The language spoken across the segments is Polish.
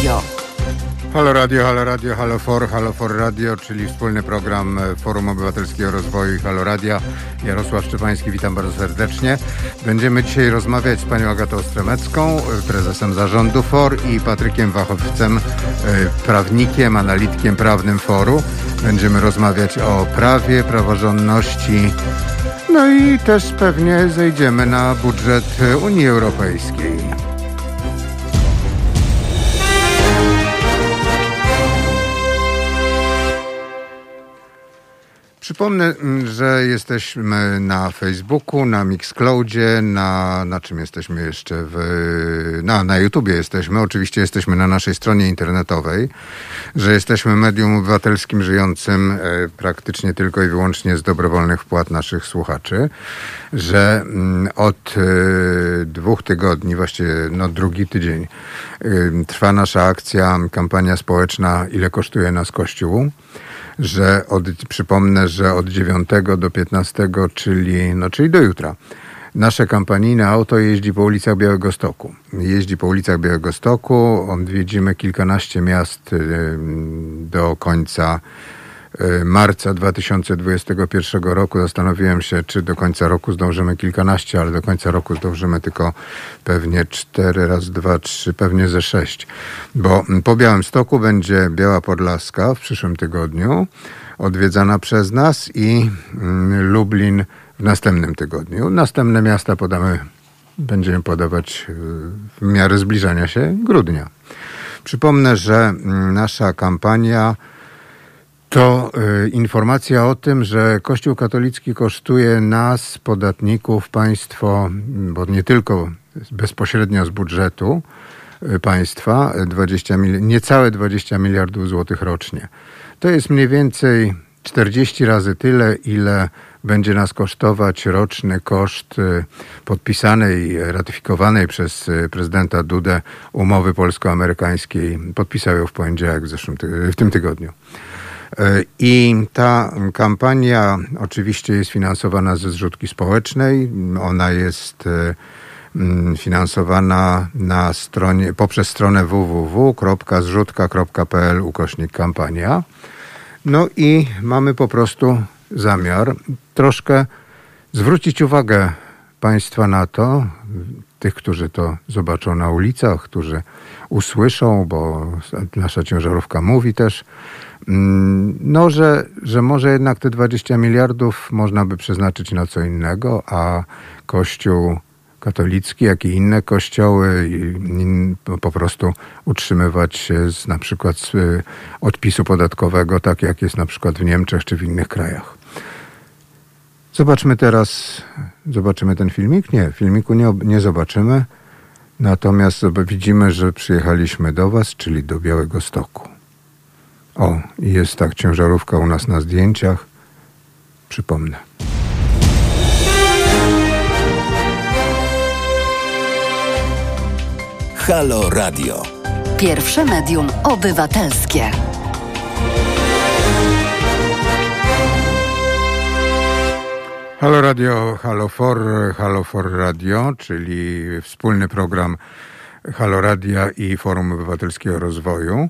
Radio. Halo Radio, Halo Radio, Halo For, Halo For Radio, czyli wspólny program e, Forum Obywatelskiego Rozwoju i Halo Radia. Jarosław Szczepański, witam bardzo serdecznie. Będziemy dzisiaj rozmawiać z panią Agatą Stremecką, e, prezesem zarządu FOR i Patrykiem Wachowcem, e, prawnikiem, analitykiem prawnym FORu. Będziemy rozmawiać o prawie, praworządności, no i też pewnie zejdziemy na budżet Unii Europejskiej. Przypomnę, mm, że jesteśmy na Facebooku, na Mixcloudzie, na, na czym jesteśmy jeszcze? W, na, na YouTubie jesteśmy. Oczywiście jesteśmy na naszej stronie internetowej, że jesteśmy medium obywatelskim żyjącym e, praktycznie tylko i wyłącznie z dobrowolnych wpłat naszych słuchaczy, że mm, od e, dwóch tygodni, właściwie no drugi tydzień, e, trwa nasza akcja, kampania społeczna Ile kosztuje nas Kościół? Że od, przypomnę, że od 9 do 15, czyli, no, czyli do jutra, nasze kampanijne auto jeździ po ulicach Białego Stoku. Jeździ po ulicach Białego Stoku, odwiedzimy kilkanaście miast do końca Y, marca 2021 roku. Zastanowiłem się, czy do końca roku zdążymy kilkanaście, ale do końca roku zdążymy tylko pewnie cztery, raz, dwa, trzy, pewnie ze sześć. Bo po Białym Stoku będzie Biała Podlaska w przyszłym tygodniu, odwiedzana przez nas i mm, Lublin w następnym tygodniu. Następne miasta podamy, będziemy podawać y, w miarę zbliżania się grudnia. Przypomnę, że mm, nasza kampania to y, informacja o tym, że Kościół katolicki kosztuje nas, podatników, państwo, bo nie tylko bezpośrednio z budżetu y, państwa, 20 mil, niecałe 20 miliardów złotych rocznie. To jest mniej więcej 40 razy tyle, ile będzie nas kosztować roczny koszt y, podpisanej, ratyfikowanej przez prezydenta Dudę umowy polsko-amerykańskiej. Podpisał ją w poniedziałek w, zeszłym, w tym tygodniu. E, I ta kampania oczywiście jest finansowana ze zrzutki społecznej. Ona jest e, mm, finansowana na stronie, poprzez stronę www.zrzutka.pl ukośnik kampania. No i mamy po prostu zamiar troszkę zwrócić uwagę Państwa na to, tych, którzy to zobaczą na ulicach, którzy usłyszą, bo nasza ciężarówka mówi też, no, że, że może jednak te 20 miliardów można by przeznaczyć na co innego, a Kościół katolicki, jak i inne kościoły po prostu utrzymywać się z, na przykład z y, odpisu podatkowego, tak jak jest na przykład w Niemczech czy w innych krajach. Zobaczmy teraz, zobaczymy ten filmik? Nie, filmiku nie, nie zobaczymy. Natomiast widzimy, że przyjechaliśmy do Was, czyli do Białego Stoku. O, jest tak ciężarówka u nas na zdjęciach. Przypomnę. Halo Radio. Pierwsze medium obywatelskie. Halo Radio, Halo For, Halo For Radio, czyli wspólny program Halo Radia i Forum Obywatelskiego Rozwoju.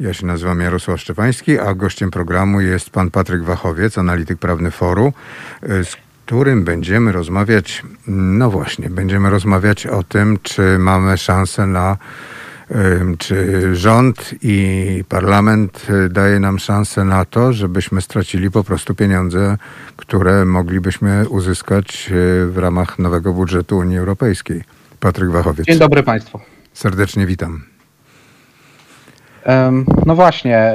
Ja się nazywam Jarosław Szczepański, a gościem programu jest pan Patryk Wachowiec, analityk prawny Foru, y, z którym będziemy rozmawiać, no właśnie, będziemy rozmawiać o tym, czy mamy szansę na y, czy rząd i parlament y, daje nam szansę na to, żebyśmy stracili po prostu pieniądze, które moglibyśmy uzyskać w ramach nowego budżetu Unii Europejskiej. Patryk Wachowiec. Dzień dobry Państwu. Serdecznie witam. No właśnie,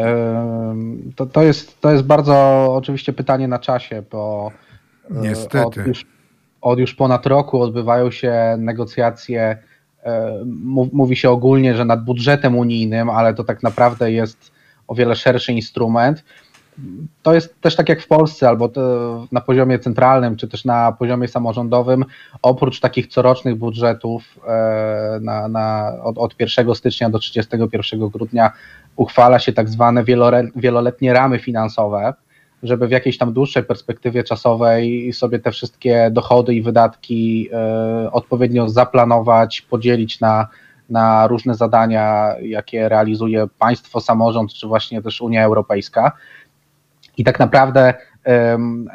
to, to, jest, to jest bardzo oczywiście pytanie na czasie, bo e, Niestety. Od już, od już ponad roku odbywają się negocjacje. E, mówi się ogólnie, że nad budżetem unijnym, ale to tak naprawdę jest o wiele szerszy instrument to jest też tak jak w Polsce, albo na poziomie centralnym, czy też na poziomie samorządowym, oprócz takich corocznych budżetów e, na, na, od, od 1 stycznia do 31 grudnia uchwala się tak zwane wieloletnie ramy finansowe, żeby w jakiejś tam dłuższej perspektywie czasowej sobie te wszystkie dochody i wydatki e, odpowiednio zaplanować, podzielić na na różne zadania, jakie realizuje państwo, samorząd, czy właśnie też Unia Europejska. I tak naprawdę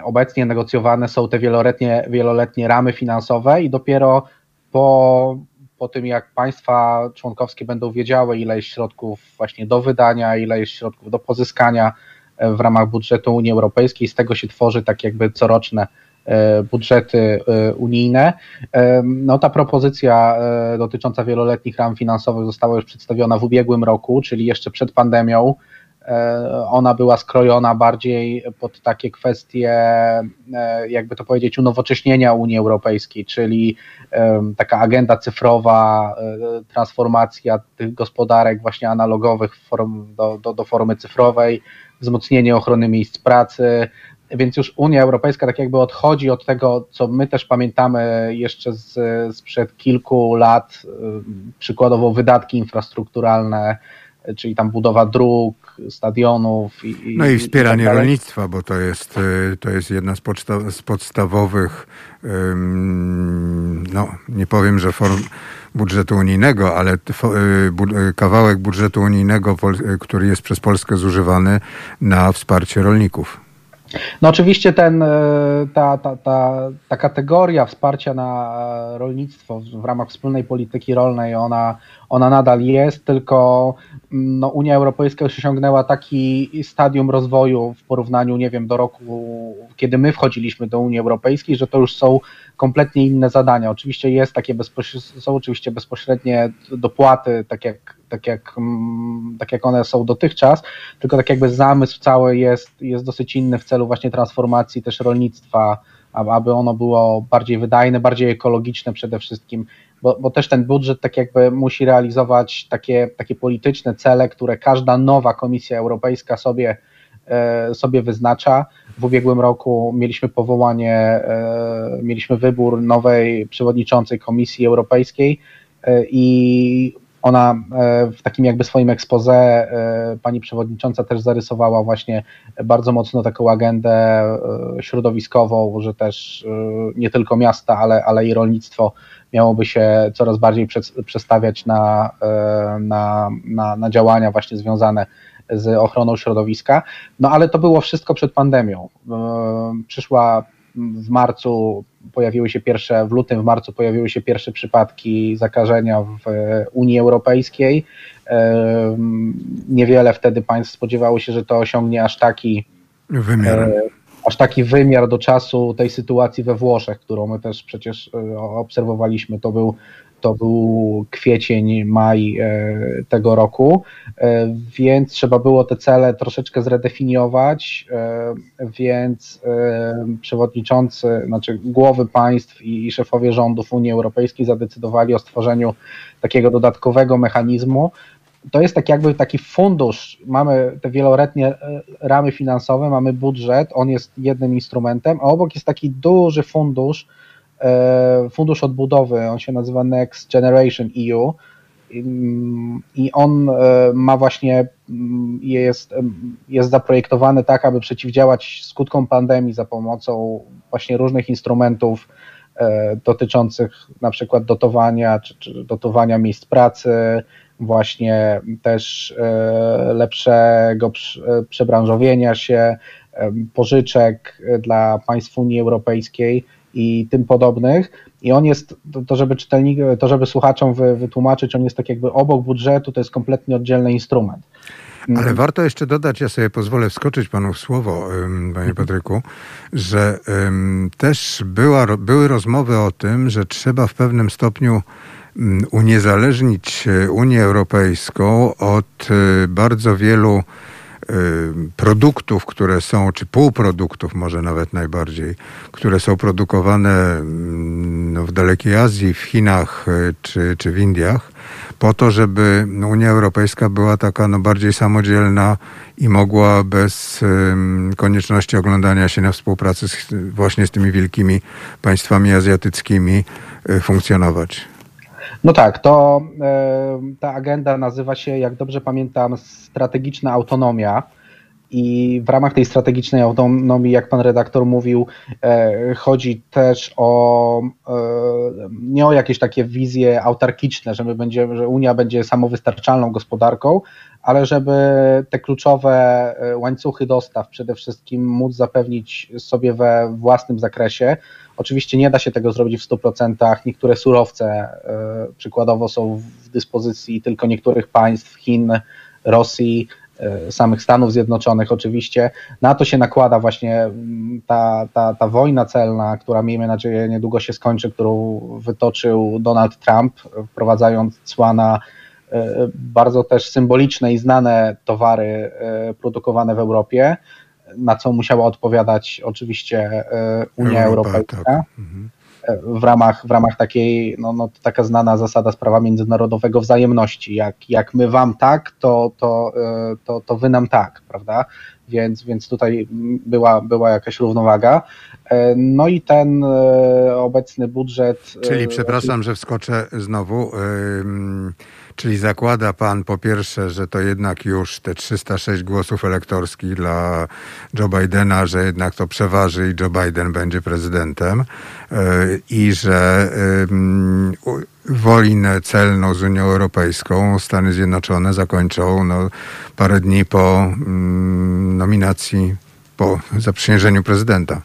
obecnie negocjowane są te wieloletnie, wieloletnie ramy finansowe i dopiero po, po tym, jak państwa członkowskie będą wiedziały, ile jest środków właśnie do wydania, ile jest środków do pozyskania e, w ramach budżetu Unii Europejskiej, z tego się tworzy tak jakby coroczne e, budżety e, unijne. No ta propozycja dotycząca wieloletnich ram finansowych została już przedstawiona w ubiegłym roku, czyli jeszcze przed pandemią. E, ona była skrojona bardziej pod takie kwestie, e, jakby to powiedzieć, unowocześnienia Unii Europejskiej, czyli taka agenda cyfrowa, e, transformacja tych gospodarek właśnie analogowych do, do, do formy cyfrowej, wzmocnienie ochrony miejsc pracy, więc już Unia Europejska tak jakby odchodzi od tego, co my też pamiętamy jeszcze z, sprzed kilku lat, przykładowo wydatki infrastrukturalne, czyli tam budowa dróg, stadionów. I, no i wspieranie i tak rolnictwa, bo to jest, y, to jest jedna z, podsta- z podstawowych, no nie powiem, że form budżetu unijnego, ale y, kawałek budżetu unijnego, który jest przez Polskę zużywany na wsparcie rolników. No oczywiście ten, ta, ta, ta, ta kategoria wsparcia na rolnictwo w ramach wspólnej polityki rolnej, ona, ona nadal jest, tylko no, Unia Europejska już osiągnęła taki stadium rozwoju w porównaniu, nie wiem, do roku, kiedy my wchodziliśmy do Unii Europejskiej, że to już są kompletnie inne zadania. Oczywiście jest takie są oczywiście bezpośrednie dopłaty, tak jak, tak, jak, mm, tak jak one są dotychczas, tylko tak jakby zamysł cały jest, jest dosyć inny w celu właśnie transformacji też rolnictwa, aby ono było bardziej wydajne, bardziej ekologiczne przede wszystkim bo, bo też ten budżet tak jakby musi realizować takie, takie polityczne cele, które każda nowa Komisja Europejska sobie, sobie wyznacza. W ubiegłym roku mieliśmy powołanie, e, mieliśmy wybór nowej przewodniczącej Komisji Europejskiej e, i ona w takim jakby swoim expose pani przewodnicząca też zarysowała właśnie bardzo mocno taką agendę środowiskową, że też nie tylko miasta, ale, ale i rolnictwo miałoby się coraz bardziej przestawiać na, e, na, na, na działania właśnie związane z ochroną środowiska. No ale to było wszystko przed pandemią. E, przyszła w marcu, pojawiły się pierwsze, w lutym, w marcu pojawiły się pierwsze przypadki zakażenia w Unii Europejskiej. E, niewiele wtedy państw spodziewało się, że to osiągnie aż taki wymiar aż taki wymiar do czasu tej sytuacji we Włoszech, którą my też przecież e, obserwowaliśmy. To był, to był kwiecień, maj e, tego roku, e, więc trzeba było te cele troszeczkę zredefiniować, więc przewodniczący, znaczy głowy państw i szefowie rządów Unii Europejskiej zadecydowali o stworzeniu takiego dodatkowego mechanizmu, to jest tak jakby taki fundusz, mamy te wieloletnie e, ramy finansowe, mamy budżet, on jest jednym instrumentem, a obok jest taki duży fundusz, e, fundusz odbudowy, on się nazywa Next Generation EU i on e, ma właśnie, mm, jest, jest zaprojektowany tak, aby przeciwdziałać skutkom pandemii za pomocą właśnie różnych instrumentów dotyczących na przykład dotowania, czy, czy dotowania miejsc pracy, właśnie też e, lepszego e, przebranżowienia się, e, pożyczek dla państw Unii Europejskiej i tym podobnych. I on jest, to żeby czytelnik, to żeby słuchaczom wytłumaczyć, on jest tak jakby obok budżetu, to jest kompletnie oddzielny instrument. Ale warto jeszcze dodać, ja sobie pozwolę wskoczyć panu w słowo, panie Patryku, że też była, były rozmowy o tym, że trzeba w pewnym stopniu Mm, uniezależnić Unię Europejską od y, bardzo wielu produktów, które są, czy półproduktów może nawet najbardziej, które są produkowane mm, no, w dalekiej Azji, w Chinach y, czy, czy w Indiach, po to, żeby Unia Europejska była taka no, bardziej samodzielna i mogła bez konieczności oglądania się na współpracy z, właśnie z tymi wielkimi państwami azjatyckimi y, funkcjonować. No tak, to ta agenda nazywa się, jak dobrze pamiętam, strategiczna autonomia. I w ramach tej strategicznej autonomii, jak pan redaktor mówił, e, chodzi też o e, nie o jakieś takie wizje autarkiczne, że, my że Unia będzie samowystarczalną gospodarką, ale żeby te kluczowe e, łańcuchy dostaw przede wszystkim móc zapewnić sobie we własnym zakresie. Oczywiście nie da się tego zrobić w 100%. Niektóre surowce przykładowo są w dyspozycji tylko niektórych państw, Chin, Rosji, E, samych Stanów Zjednoczonych oczywiście. Na to się nakłada właśnie mm, ta, ta, ta wojna celna, która miejmy nadzieję niedługo się skończy, którą wytoczył Donald Trump, wprowadzając cła na e, bardzo też symboliczne i znane towary e, produkowane w Europie, na co musiała odpowiadać oczywiście Unia Europa, Europejska. Tak. Mhm w ramach, w ramach takiej, no, no, taka znana zasada sprawa międzynarodowego wzajemności. Jak, jak my wam tak, to, to, e, to, to wy nam tak, prawda? Więc, więc tutaj była, była jakaś równowaga. E, no i ten e, obecny budżet. Czyli przepraszam, że wskoczę znowu. Czyli zakłada pan po pierwsze, że to jednak już te 306 głosów elektorskich dla Joe Bidena, że jednak to przeważy i Joe Biden będzie prezydentem e, i że wojnę celną z Unią Europejską Stany Zjednoczone zakończą no, parę dni po nominacji, po zaprzysiężeniu prezydenta.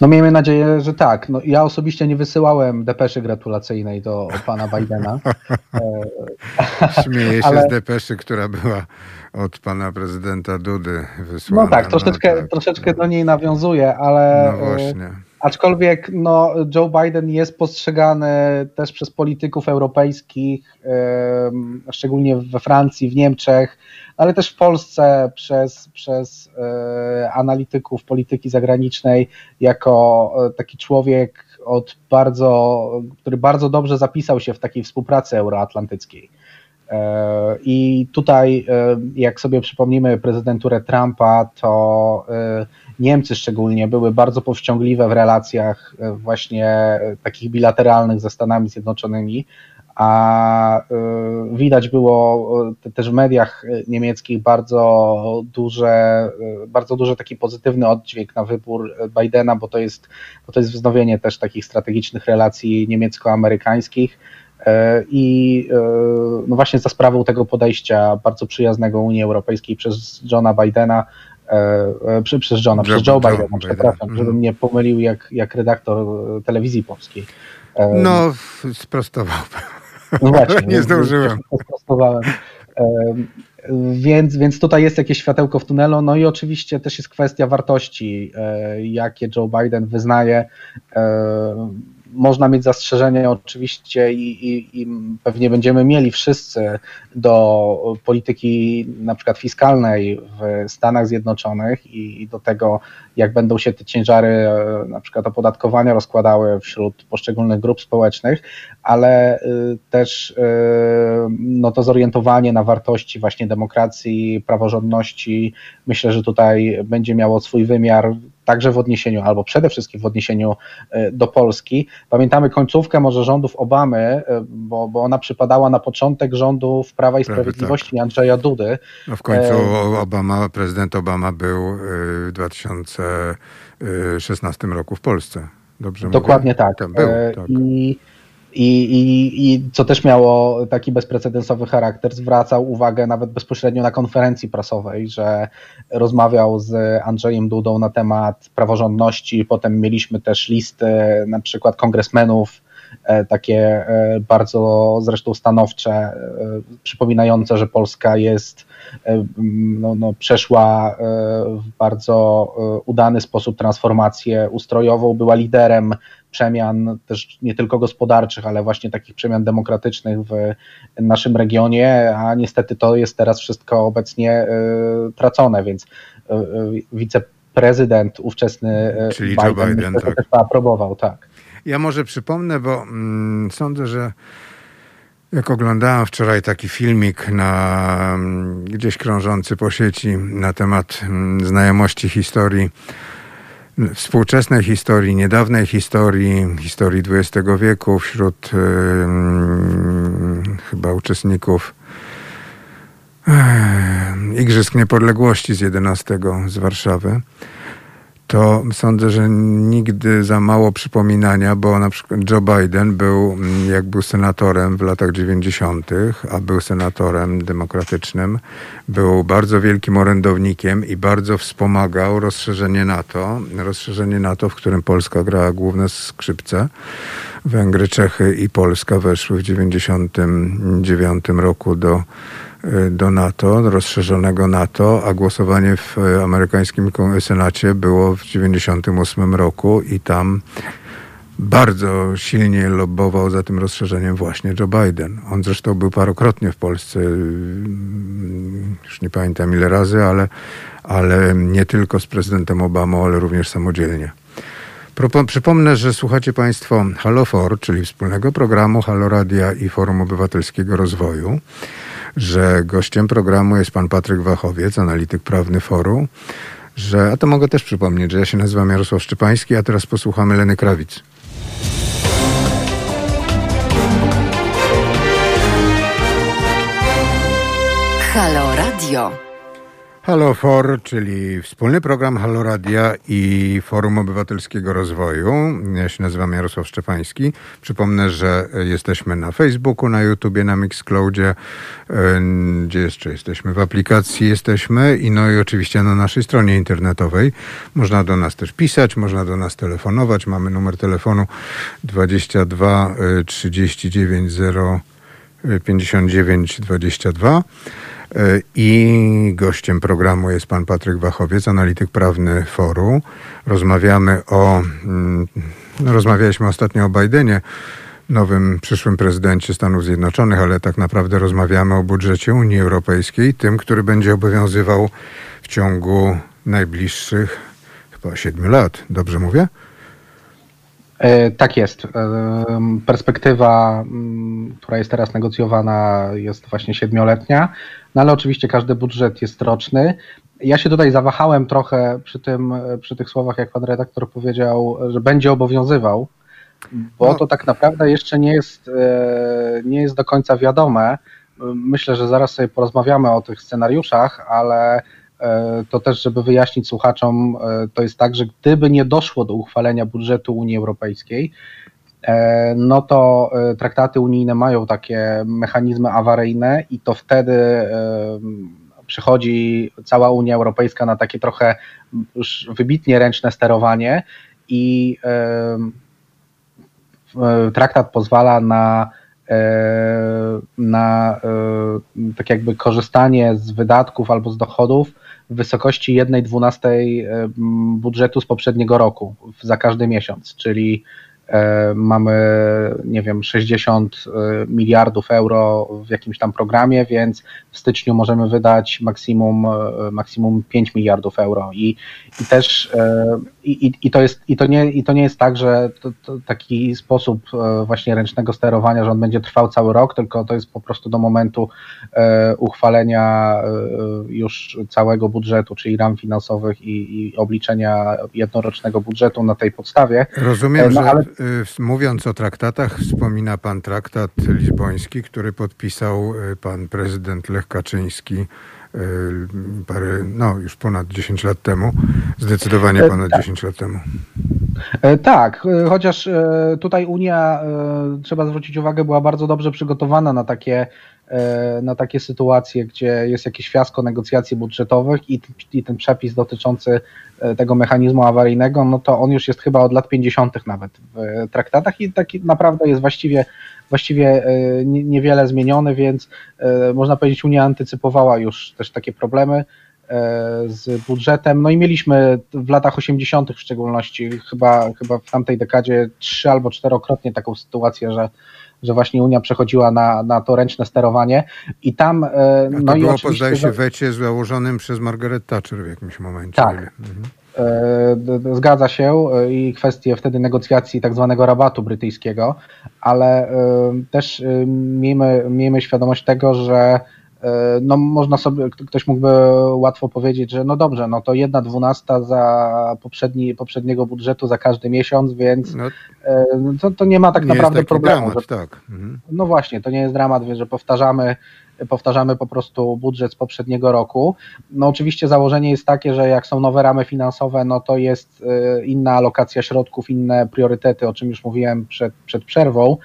No miejmy nadzieję, że tak. No, ja osobiście nie wysyłałem depeszy gratulacyjnej do pana Bidena. Śmieję się ale... z depeszy, która była od pana prezydenta Dudy wysłana. No tak, troszeczkę, no, tak. troszeczkę do niej nawiązuje, ale... No właśnie. Aczkolwiek no, Joe Biden jest postrzegany też przez polityków europejskich, szczególnie we Francji, w Niemczech, ale też w Polsce przez, przez e, analityków polityki zagranicznej jako e, taki człowiek od bardzo, który bardzo dobrze zapisał się w takiej współpracy euroatlantyckiej. E, I tutaj, jak sobie przypomnimy prezydenturę Trumpa, to Niemcy szczególnie były bardzo powściągliwe w relacjach właśnie takich bilateralnych ze Stanami Zjednoczonymi, a y, widać było też w mediach niemieckich bardzo duże, bardzo duży taki pozytywny oddźwięk na wybór Bidena, bo to jest, bo to jest wznowienie też takich strategicznych relacji niemiecko-amerykańskich i no właśnie za sprawą tego podejścia bardzo przyjaznego Unii Europejskiej przez Johna Bidena przez Johna, przez Joe Bidena, Biden. przepraszam, żebym mhm. nie pomylił jak, jak redaktor telewizji polskiej. No, sprostowałbym. No właśnie, nie zdążyłem. Więc, więc tutaj jest jakieś światełko w tunelu. No i oczywiście też jest kwestia wartości, e, jakie Joe Biden wyznaje można mieć zastrzeżenia oczywiście i, i, i, pewnie będziemy mieli wszyscy do polityki na przykład fiskalnej w Stanach Zjednoczonych i, i do tego, jak będą się te ciężary e, na przykład opodatkowania rozkładały wśród poszczególnych grup społecznych, ale y, też y, no to zorientowanie na wartości właśnie demokracji, praworządności, myślę, że tutaj będzie miało swój wymiar także w odniesieniu, albo przede wszystkim w odniesieniu e, do Polski. Pamiętamy końcówkę może rządów Obamy, e, bo, bo ona przypadała na początek rządów Prawa i Sprawiedliwości tak. Andrzeja Dudy. No w końcu e, Obama, prezydent Obama był w 2016 roku w Polsce. Dobrze Dokładnie mówię? tak. Był, tak. I i, i, I co też miało taki bezprecedensowy charakter, zwracał uwagę nawet bezpośrednio na konferencji prasowej, że rozmawiał z Andrzejem Dudą na temat praworządności. Potem mieliśmy też listy na przykład kongresmenów, e, takie e, bardzo zresztą stanowcze, e, przypominające, że Polska jest, no, no, przeszła w bardzo udany sposób transformację ustrojową, była liderem przemian też nie tylko gospodarczych, ale właśnie takich przemian demokratycznych w naszym regionie, a niestety to jest teraz wszystko obecnie e, tracone, więc e, e, wiceprezydent ówczesny Czyli Biden, Joe Biden tak. też to aprobował, tak. Ja może przypomnę, bo mm, sądzę, że jak oglądałem wczoraj taki filmik na, mm, gdzieś krążący po sieci na temat mm, znajomości historii współczesnej historii, niedawnej historii, historii XX wieku wśród chyba uczestników Igrzysk Niepodległości z 11 z Warszawy to sądzę, że nigdy za mało przypominania, bo na przykład Joe Biden był, mm, jak był senatorem w latach 90., a był senatorem demokratycznym, był bardzo wielkim orędownikiem i bardzo wspomagał rozszerzenie NATO, rozszerzenie NATO, w którym Polska grała główne skrzypce. Węgry, Czechy i Polska weszły w 99 roku do do NATO, rozszerzonego NATO, a głosowanie w amerykańskim Senacie było w 1998 roku i tam bardzo silnie lobbował za tym rozszerzeniem właśnie Joe Biden. On zresztą był parokrotnie w Polsce, y, już nie pamiętam ile razy, ale, ale nie tylko z prezydentem Obamą, ale również samodzielnie. Przypomnę, że słuchacie Państwo Halo For, czyli wspólnego programu Halo Radia i Forum Obywatelskiego Rozwoju że gościem programu jest pan Patryk Wachowiec, analityk prawny forum, że, a to mogę też przypomnieć, że ja się nazywam Jarosław Szczepański, a teraz posłuchamy Leny Krawic. Halo Radio. Halo For, czyli wspólny program Halo Radia i Forum Obywatelskiego Rozwoju. Ja się nazywam Jarosław Szczepański. Przypomnę, że jesteśmy na Facebooku, na YouTubie, na Mixcloudzie. Gdzie jeszcze jesteśmy? W aplikacji jesteśmy i no i oczywiście na naszej stronie internetowej. Można do nas też pisać, można do nas telefonować. Mamy numer telefonu 22 39 0 59 22. I gościem programu jest pan Patryk Wachowiec, analityk prawny Foru. Rozmawiamy o, mm, no rozmawialiśmy ostatnio o Bidenie, nowym przyszłym prezydencie Stanów Zjednoczonych, ale tak naprawdę rozmawiamy o budżecie Unii Europejskiej, tym, który będzie obowiązywał w ciągu najbliższych chyba siedmiu lat. Dobrze mówię? E, tak jest. E, perspektywa, która jest teraz negocjowana, jest właśnie siedmioletnia, no ale oczywiście każdy budżet jest roczny. Ja się tutaj zawahałem trochę przy, tym, przy tych słowach, jak pan redaktor powiedział, że będzie obowiązywał, bo no. to tak naprawdę jeszcze nie jest, e, nie jest do końca wiadome. Myślę, że zaraz sobie porozmawiamy o tych scenariuszach, ale E, to też, żeby wyjaśnić słuchaczom, e, to jest tak, że gdyby nie doszło do uchwalenia budżetu Unii Europejskiej, e, no to traktaty unijne mają takie mechanizmy awaryjne i to wtedy przychodzi cała Unia Europejska na takie trochę już wybitnie ręczne sterowanie i traktat pozwala na na tak jakby korzystanie z wydatków albo z dochodów w wysokości 1,12 budżetu z poprzedniego roku za każdy miesiąc, czyli E, mamy, nie wiem, 60 e, miliardów euro w jakimś tam programie, więc w styczniu możemy wydać maksimum, e, maksimum 5 miliardów euro. I, i też i, i, to jest, i, to nie, i to nie jest tak, że to, to taki sposób właśnie ręcznego sterowania, że on będzie trwał cały rok, tylko to jest po prostu do momentu uchwalenia już całego budżetu, czyli ram finansowych i, i obliczenia jednorocznego budżetu na tej podstawie. Rozumiem, no, ale... że mówiąc o traktatach, wspomina pan traktat lizboński, który podpisał pan prezydent Lech Kaczyński parę, no już ponad 10 lat temu, zdecydowanie e, ponad tak. 10 lat temu. E, tak, e, chociaż tutaj Unia, trzeba zwrócić uwagę, była bardzo dobrze przygotowana na takie na takie sytuacje, gdzie jest jakieś fiasko negocjacji budżetowych i, i ten przepis dotyczący tego mechanizmu awaryjnego, no to on już jest chyba od lat 50. nawet w traktatach i taki naprawdę jest właściwie, właściwie e, niewiele zmieniony, więc można powiedzieć Unia antycypowała już też takie problemy z budżetem. No i mieliśmy w latach 80. w szczególności, chyba, chyba w tamtej dekadzie trzy albo czterokrotnie taką sytuację, że że właśnie Unia przechodziła na, na to ręczne sterowanie i tam... E, no to i było, zdaje się, wecie założonym przez Margaret Thatcher w jakimś momencie. Tak. Mhm. E, zgadza się e, i kwestie wtedy negocjacji tak zwanego rabatu brytyjskiego, ale też miejmy, miejmy świadomość tego, że E, no można sobie, ktoś mógłby łatwo powiedzieć, że no dobrze, no to jedna dwunasta za poprzedni, poprzedniego budżetu za każdy miesiąc, więc no, e, to, to nie ma tak naprawdę problemu. Dramat, że, tak. Mhm. No właśnie, to nie jest dramat, że powtarzamy powtarzamy po prostu budżet z poprzedniego roku. No oczywiście założenie jest takie, że jak są nowe ramy finansowe, no to jest inna alokacja środków, inne priorytety, o czym już mówiłem przed, przed przerwą.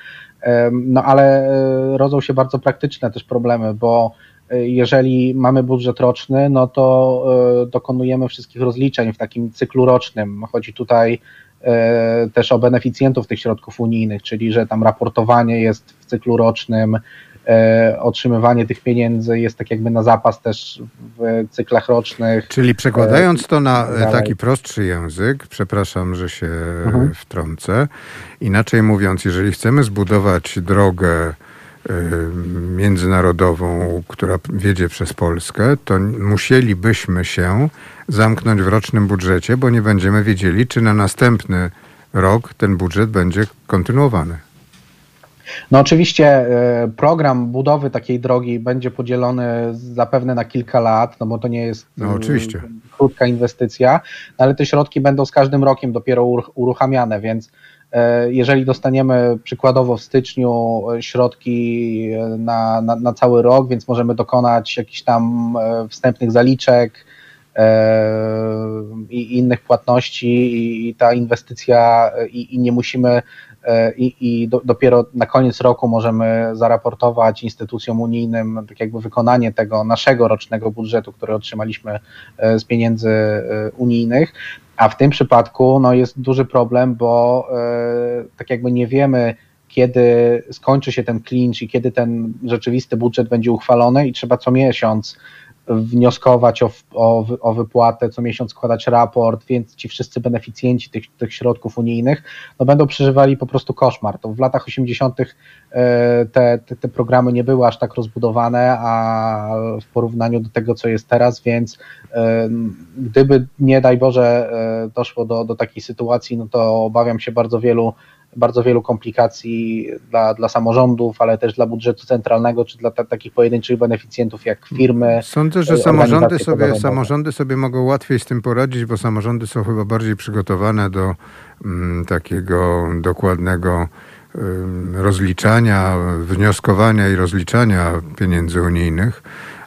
No ale rodzą się bardzo praktyczne też problemy, bo jeżeli mamy budżet roczny, no to dokonujemy wszystkich rozliczeń w takim cyklu rocznym. Chodzi tutaj też o beneficjentów tych środków unijnych, czyli że tam raportowanie jest w cyklu rocznym, otrzymywanie tych pieniędzy jest tak jakby na zapas też w cyklach rocznych. Czyli przekładając to na tak taki prostszy język, przepraszam, że się mhm. wtrącę, inaczej mówiąc, jeżeli chcemy zbudować drogę międzynarodową, która wiedzie przez Polskę, to musielibyśmy się zamknąć w rocznym budżecie, bo nie będziemy wiedzieli, czy na następny rok ten budżet będzie kontynuowany. No oczywiście e, program budowy takiej drogi będzie podzielony zapewne na kilka lat, no bo to nie jest no, oczywiście. krótka inwestycja, ale te środki będą z każdym rokiem dopiero uruchamiane, więc E, jeżeli dostaniemy przykładowo w styczniu e, środki e, na, na, na cały rok, więc możemy dokonać jakichś tam wstępnych zaliczek i innych płatności i ta inwestycja i, i nie musimy i, i do, dopiero na koniec roku możemy zaraportować instytucjom unijnym tak jakby wykonanie tego naszego rocznego budżetu, który otrzymaliśmy z pieniędzy unijnych. A w tym przypadku no, jest duży problem, bo e, tak jakby nie wiemy, kiedy skończy się ten clinch i kiedy ten rzeczywisty budżet będzie uchwalony i trzeba co miesiąc wnioskować o, o, o, wypłatę, co miesiąc składać raport, więc ci wszyscy beneficjenci tych, tych środków unijnych no będą przeżywali po prostu koszmar. To w latach 80. E, te, te, te programy nie były aż tak rozbudowane, a w porównaniu do tego, co jest teraz, więc e, gdyby nie daj Boże e, doszło do, do takiej sytuacji, no to obawiam się bardzo wielu bardzo wielu komplikacji dla, dla samorządów, ale też dla budżetu centralnego, czy dla takich pojedynczych beneficjentów jak firmy. Sądzę, że samorządy sobie, samorządy sobie mogą łatwiej z tym poradzić, bo samorządy są chyba bardziej przygotowane do mm, takiego dokładnego rozliczania, wnioskowania i rozliczania pieniędzy unijnych.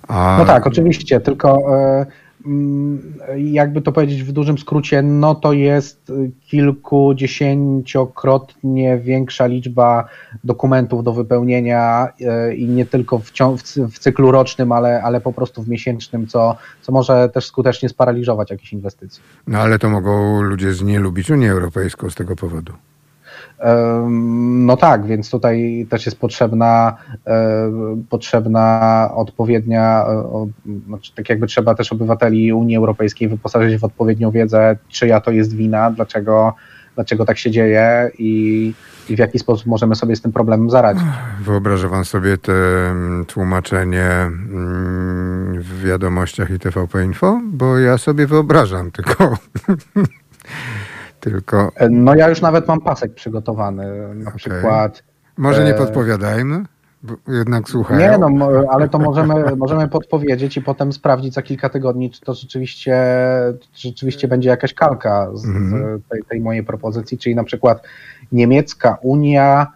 A... No tak, oczywiście, tylko e, Mm, jakby to powiedzieć w dużym skrócie, no to jest kilkudziesięciokrotnie większa liczba dokumentów do wypełnienia e, i nie tylko w, w cyklu rocznym, ale, ale po prostu w miesięcznym, co, co może też skutecznie sparaliżować jakieś inwestycje. No ale to mogą ludzie z nie Unię Europejską z tego powodu. No tak, więc tutaj też jest potrzebna, potrzebna odpowiednia, znaczy tak jakby trzeba też obywateli Unii Europejskiej wyposażyć w odpowiednią wiedzę, czyja to jest wina, dlaczego, dlaczego tak się dzieje i, i w jaki sposób możemy sobie z tym problemem zaradzić. Wyobraża pan sobie te mm, tłumaczenie mm, w wiadomościach i TVP Info? Bo ja sobie wyobrażam, tylko Tylko... E, no ja już nawet mam pasek przygotowany, na okay. przykład. Może nie e, podpowiadajmy? jednak słuchają. Nie, no, ale to możemy, możemy podpowiedzieć i potem sprawdzić za kilka tygodni, czy to rzeczywiście, czy rzeczywiście będzie jakaś kalka z, mm. tej, tej, mojej propozycji, czyli na przykład niemiecka Unia,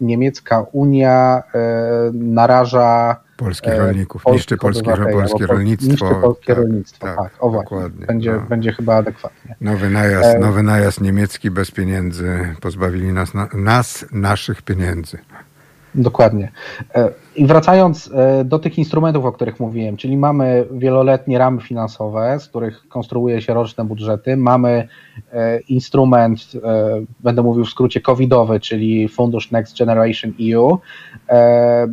niemiecka Unia e, naraża polskich e, rolników, niszczy polskie, polskie rolnictwo. Niszczy polskie tak, rolnictwo, tak, tak o. Będzie, no. będzie chyba adekwatnie. Nowy najazd, e... nowy najazd niemiecki bez pieniędzy, pozbawili nas, nas naszych pieniędzy. Dokładnie. E, I wracając e, do tych instrumentów, o których mówiłem, czyli mamy wieloletnie ramy finansowe, z których konstruuje się roczne budżety, mamy e, instrument, będę mówił w skrócie covidowy, czyli Fundusz Next Generation EU,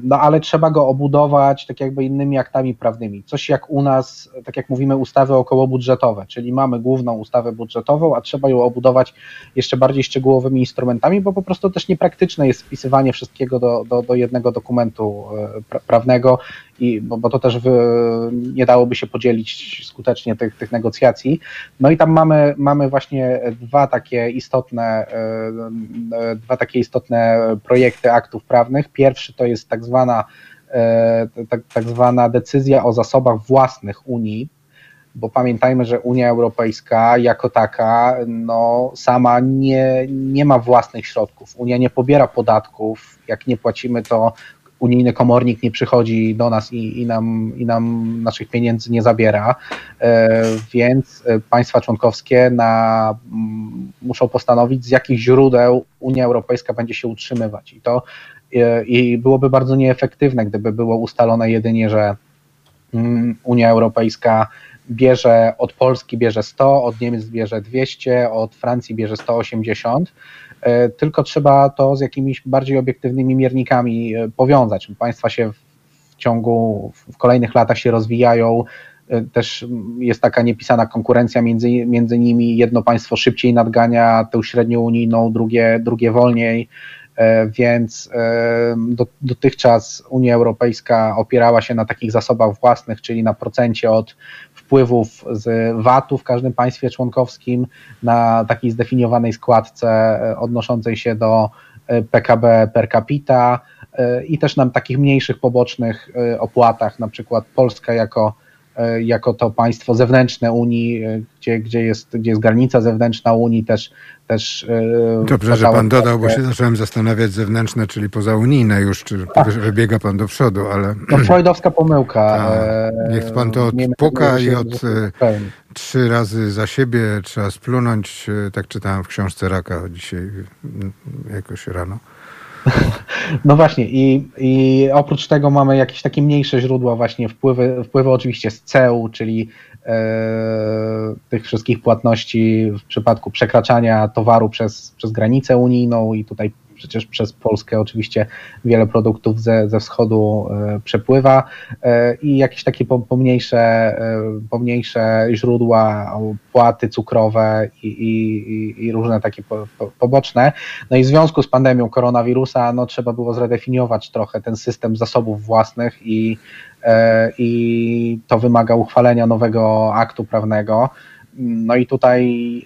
no ale trzeba go obudować tak jakby innymi aktami prawnymi. Coś jak u nas, tak jak mówimy, ustawy okołobudżetowe, czyli mamy główną ustawę budżetową, a trzeba ją obudować jeszcze bardziej szczegółowymi instrumentami, bo po prostu też niepraktyczne jest wpisywanie wszystkiego do, do, do jednego dokumentu e, prawnego, i, bo, bo to też nie dałoby się podzielić skutecznie tych, tych negocjacji. No i tam mamy, mamy właśnie dwa takie istotne, e, e, dwa takie istotne projekty aktów prawnych. Pierwszy to jest tak zwana tak, tak zwana decyzja o zasobach własnych Unii, bo pamiętajmy, że Unia Europejska jako taka no, sama nie, nie ma własnych środków. Unia nie pobiera podatków, jak nie płacimy, to unijny komornik nie przychodzi do nas i, i, nam, i nam naszych pieniędzy nie zabiera, więc państwa członkowskie na, muszą postanowić, z jakich źródeł Unia Europejska będzie się utrzymywać. I to i byłoby bardzo nieefektywne, gdyby było ustalone jedynie, że mm, Unia Europejska bierze od Polski bierze 100, od Niemiec bierze 200, od Francji bierze 180, e, tylko trzeba to z jakimiś bardziej obiektywnymi miernikami e, powiązać. Państwa się w ciągu, w kolejnych latach się rozwijają, e, też jest taka niepisana konkurencja między, między nimi. Jedno państwo szybciej nadgania tę średnią unijną, drugie, drugie wolniej. E, więc e, do, dotychczas Unia Europejska opierała się na takich zasobach własnych, czyli na procencie od wpływów z VAT-u w każdym państwie członkowskim, na takiej zdefiniowanej składce e, odnoszącej się do PKB per capita i też na takich mniejszych pobocznych opłatach, na przykład Polska jako E, jako to państwo zewnętrzne Unii, e, gdzie, gdzie, jest, gdzie jest granica zewnętrzna Unii też. też e, Dobrze, że pan dodał, bo się zacząłem zastanawiać zewnętrzne, czyli pozaunijne już, czy tak. wybiega pan do przodu, ale... To freudowska pomyłka. A, niech pan to odpuka i od trzy razy za siebie trzeba splunąć. Tak czytałem w książce Raka dzisiaj jakoś rano. No właśnie i, i oprócz tego mamy jakieś takie mniejsze źródła właśnie wpływy, wpływy oczywiście z CEU, czyli e, tych wszystkich płatności w przypadku przekraczania towaru przez, przez granicę unijną i tutaj przecież przez Polskę oczywiście wiele produktów ze, ze wschodu e, przepływa e, i jakieś takie pomniejsze, e, pomniejsze źródła, płaty cukrowe i, i, i różne takie poboczne. No i w związku z pandemią koronawirusa no, trzeba było zredefiniować trochę ten system zasobów własnych i, i to wymaga uchwalenia nowego aktu prawnego. No i tutaj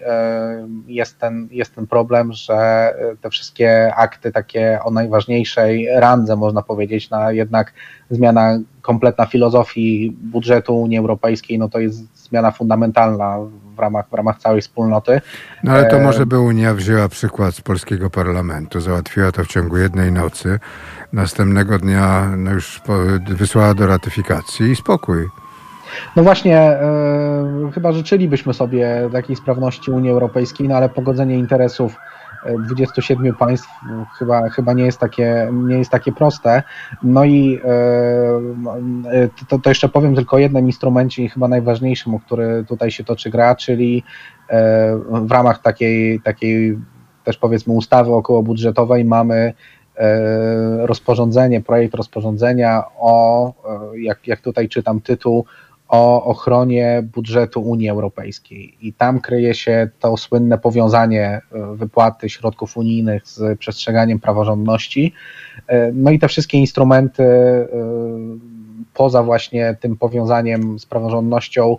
e, jest ten, jest ten problem, że te wszystkie akty takie o najważniejszej randze, można powiedzieć, na jednak zmiana kompletna filozofii budżetu Unii Europejskiej, no to jest zmiana fundamentalna w ramach, w ramach całej wspólnoty. No ale to e, może by Unia wzięła przykład z polskiego parlamentu, załatwiła to w ciągu jednej nocy, następnego dnia no już wysłała do ratyfikacji i spokój. No właśnie, e, chyba życzylibyśmy sobie takiej sprawności Unii Europejskiej, no ale pogodzenie interesów 27 e, państw chyba, chyba nie, jest takie, nie jest takie proste. No i e, to, to jeszcze powiem tylko o jednym instrumencie, chyba najważniejszym, o który tutaj się toczy gra, czyli w ramach takiej, takiej też powiedzmy ustawy okołobudżetowej mamy rozporządzenie, projekt rozporządzenia o, jak, jak tutaj czytam tytuł, o ochronie budżetu Unii Europejskiej. I tam kryje się to słynne powiązanie e, wypłaty środków unijnych z przestrzeganiem praworządności. E, no i te wszystkie instrumenty e, poza właśnie tym powiązaniem z praworządnością,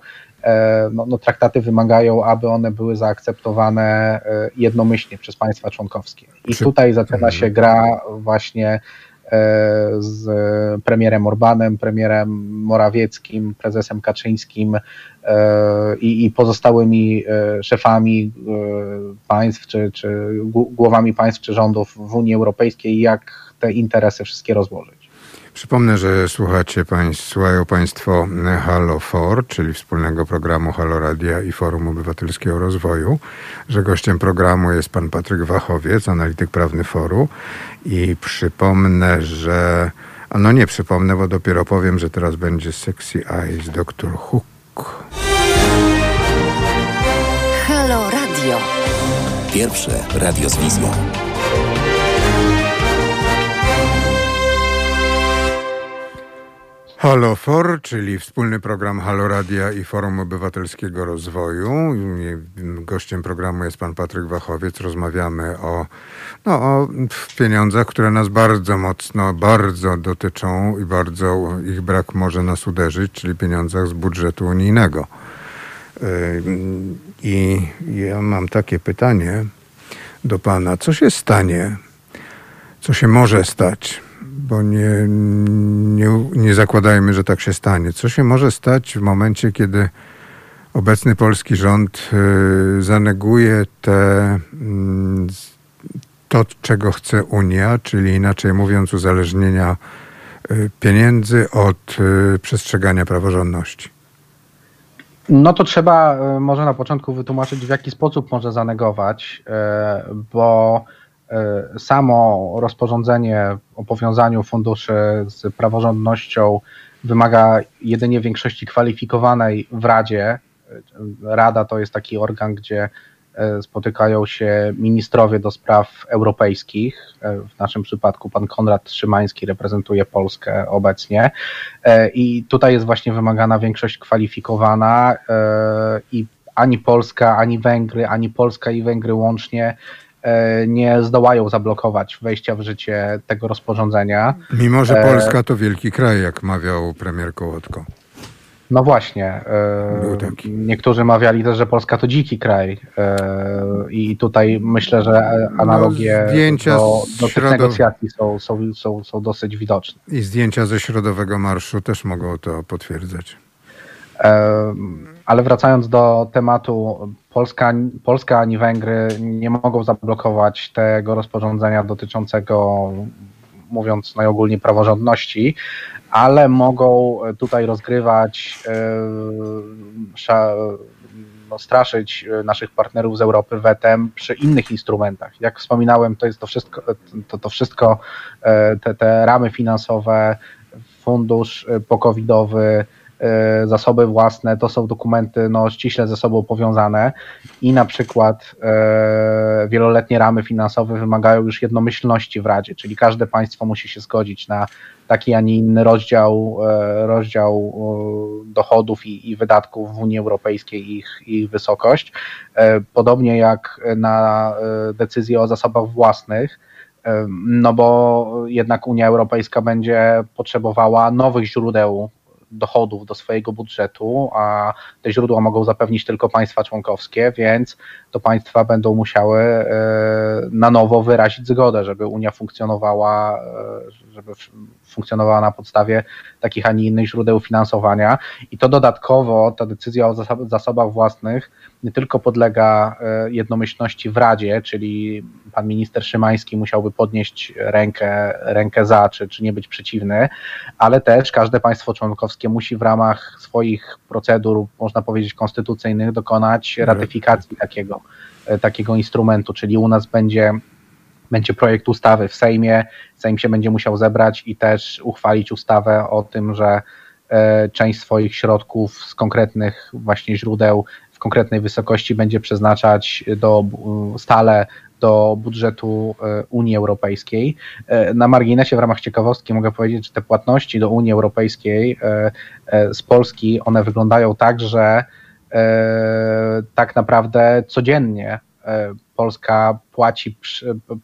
no, no, traktaty wymagają, aby one były zaakceptowane jednomyślnie przez państwa członkowskie. I tutaj zaczyna się gra właśnie z premierem Orbanem, premierem Morawieckim, prezesem Kaczyńskim e, i, i pozostałymi e, szefami państw, czy, czy głowami państw, czy rządów w Unii Europejskiej, jak te interesy wszystkie rozłożyć. Przypomnę, że słuchacie państw, słuchają Państwo Halo For, czyli wspólnego programu Halo Radia i Forum Obywatelskiego Rozwoju, że gościem programu jest pan Patryk Wachowiec, analityk prawny Foru i przypomnę, że a no nie przypomnę, bo dopiero powiem, że teraz będzie Sexy Eyes Dr. Hook. Halo Radio. Pierwsze radio z wizją. Halo For, czyli wspólny program Halo Radia i Forum Obywatelskiego Rozwoju. Gościem programu jest pan Patryk Wachowiec. Rozmawiamy o, no, o pieniądzach, które nas bardzo mocno, bardzo dotyczą i bardzo ich brak może nas uderzyć, czyli pieniądzach z budżetu unijnego. Yy, I ja mam takie pytanie do pana. Co się stanie, co się może stać, bo nie, nie, nie zakładajmy, że tak się stanie. Co się może stać w momencie, kiedy obecny polski rząd y, zaneguje te, mm, to, czego chce Unia, czyli inaczej mówiąc, uzależnienia pieniędzy od przestrzegania praworządności? No to trzeba może na początku wytłumaczyć, w jaki sposób może zanegować, bo samo rozporządzenie o powiązaniu funduszy z praworządnością wymaga jedynie większości kwalifikowanej w Radzie. Rada to jest taki organ, gdzie e, spotykają się ministrowie do spraw europejskich. E, w naszym przypadku pan Konrad Szymański reprezentuje Polskę obecnie. E, I tutaj jest właśnie wymagana większość kwalifikowana i ani Polska, ani Węgry, ani Polska i Węgry łącznie E, nie zdołają zablokować wejścia w życie tego rozporządzenia. Mimo, że e, Polska to wielki kraj, jak mawiał premier Kołotko. No właśnie. E, niektórzy mawiali też, że Polska to dziki kraj. I tutaj myślę, że analogie no, do, do tych negocjacji są, są, są, są dosyć widoczne. I zdjęcia ze środowego marszu też mogą to potwierdzać. Ale wracając do tematu, Polska, Polska ani Węgry nie mogą zablokować tego rozporządzenia dotyczącego, mówiąc najogólniej, praworządności, ale mogą tutaj rozgrywać, no, straszyć naszych partnerów z Europy wetem przy innych instrumentach. Jak wspominałem, to jest to wszystko, to, to wszystko e, te, te ramy finansowe, fundusz pokowidowy, E, zasoby własne, to są dokumenty no, ściśle ze sobą powiązane i na przykład e, wieloletnie ramy finansowe wymagają już jednomyślności w Radzie, czyli każde państwo musi się zgodzić na taki, a nie inny rozdział, e, rozdział dochodów i, i wydatków w Unii Europejskiej ich, ich wysokość. Podobnie jak na decyzje o zasobach własnych, no bo jednak Unia Europejska będzie potrzebowała nowych źródeł dochodów do swojego budżetu, a te źródła mogą zapewnić tylko państwa członkowskie, więc to państwa będą musiały e, na nowo wyrazić zgodę, żeby Unia funkcjonowała, e, żeby funkcjonowała na podstawie takich, a nie innych źródeł finansowania. I to dodatkowo ta decyzja o zasobach własnych nie tylko podlega e, jednomyślności w Radzie, czyli pan minister Szymański musiałby podnieść rękę, rękę za, czy, czy nie być przeciwny, ale też każde państwo członkowskie musi w ramach swoich procedur, można powiedzieć, konstytucyjnych dokonać ratyfikacji takiego, e, takiego instrumentu, czyli u nas będzie będzie projekt ustawy w Sejmie, Sejm się będzie musiał zebrać i też uchwalić ustawę o tym, że e, część swoich środków z konkretnych właśnie źródeł w konkretnej wysokości będzie przeznaczać do, stale do budżetu e, Unii Europejskiej. E, na marginesie w ramach ciekawostki mogę powiedzieć, że te płatności do Unii Europejskiej z Polski, one wyglądają tak, że tak naprawdę codziennie Polska płaci,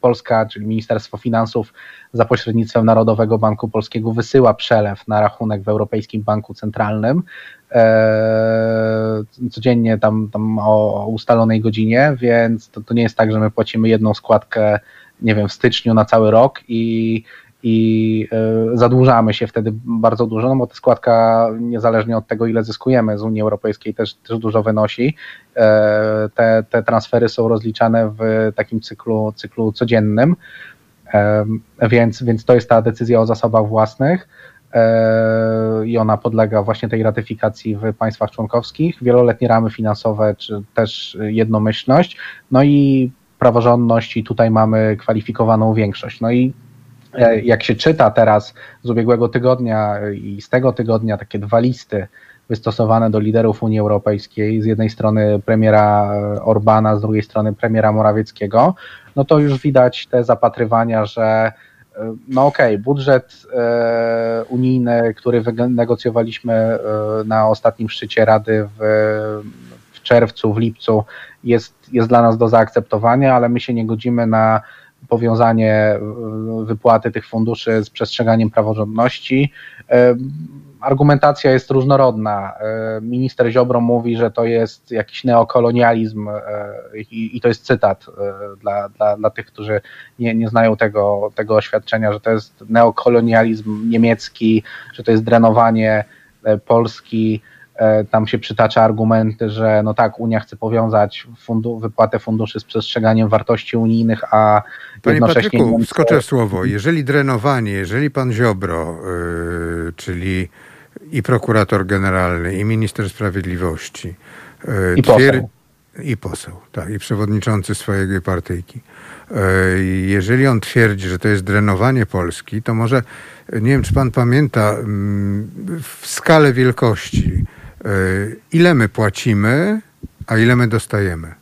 Polska, czyli Ministerstwo Finansów za pośrednictwem Narodowego Banku Polskiego wysyła przelew na rachunek w Europejskim Banku Centralnym eee, codziennie tam, tam o ustalonej godzinie, więc to, to nie jest tak, że my płacimy jedną składkę, nie wiem, w styczniu na cały rok i i e, zadłużamy się wtedy bardzo dużo, no bo ta składka niezależnie od tego, ile zyskujemy z Unii Europejskiej też, też dużo wynosi. E, te, te transfery są rozliczane w takim cyklu, cyklu codziennym, e, więc, więc to jest ta decyzja o zasobach własnych i ona podlega właśnie tej ratyfikacji w państwach członkowskich, wieloletnie ramy finansowe, czy też jednomyślność, no i praworządność i tutaj mamy kwalifikowaną większość. No i jak się czyta teraz z ubiegłego tygodnia i z tego tygodnia takie dwa listy wystosowane do liderów Unii Europejskiej, z jednej strony premiera Orbana, z drugiej strony premiera Morawieckiego, no to już widać te zapatrywania, że e, no okej, okay, budżet e, unijny, który wynegocjowaliśmy e, na ostatnim szczycie Rady w, w czerwcu, w lipcu, jest, jest dla nas do zaakceptowania, ale my się nie godzimy na powiązanie e, wypłaty tych funduszy z przestrzeganiem praworządności. E, argumentacja jest różnorodna. E, minister Ziobro mówi, że to jest jakiś neokolonializm i, to jest cytat dla, dla, dla tych, którzy nie, nie znają tego, tego oświadczenia, że to jest neokolonializm niemiecki, że to jest drenowanie Polski tam się przytacza argumenty, że no tak, Unia chce powiązać fundu, wypłatę funduszy z przestrzeganiem wartości unijnych, a Panie jednocześnie... Patryku, Niemcy... wskoczę w słowo. Jeżeli drenowanie, jeżeli pan Ziobro, yy, czyli i prokurator generalny, i minister sprawiedliwości, yy, I poseł. I poseł, tak, i przewodniczący swojej partyjki. Jeżeli on twierdzi, że to jest drenowanie Polski, to może, nie wiem, czy pan pamięta, mm, w skalę wielkości, ile my płacimy, a ile my dostajemy?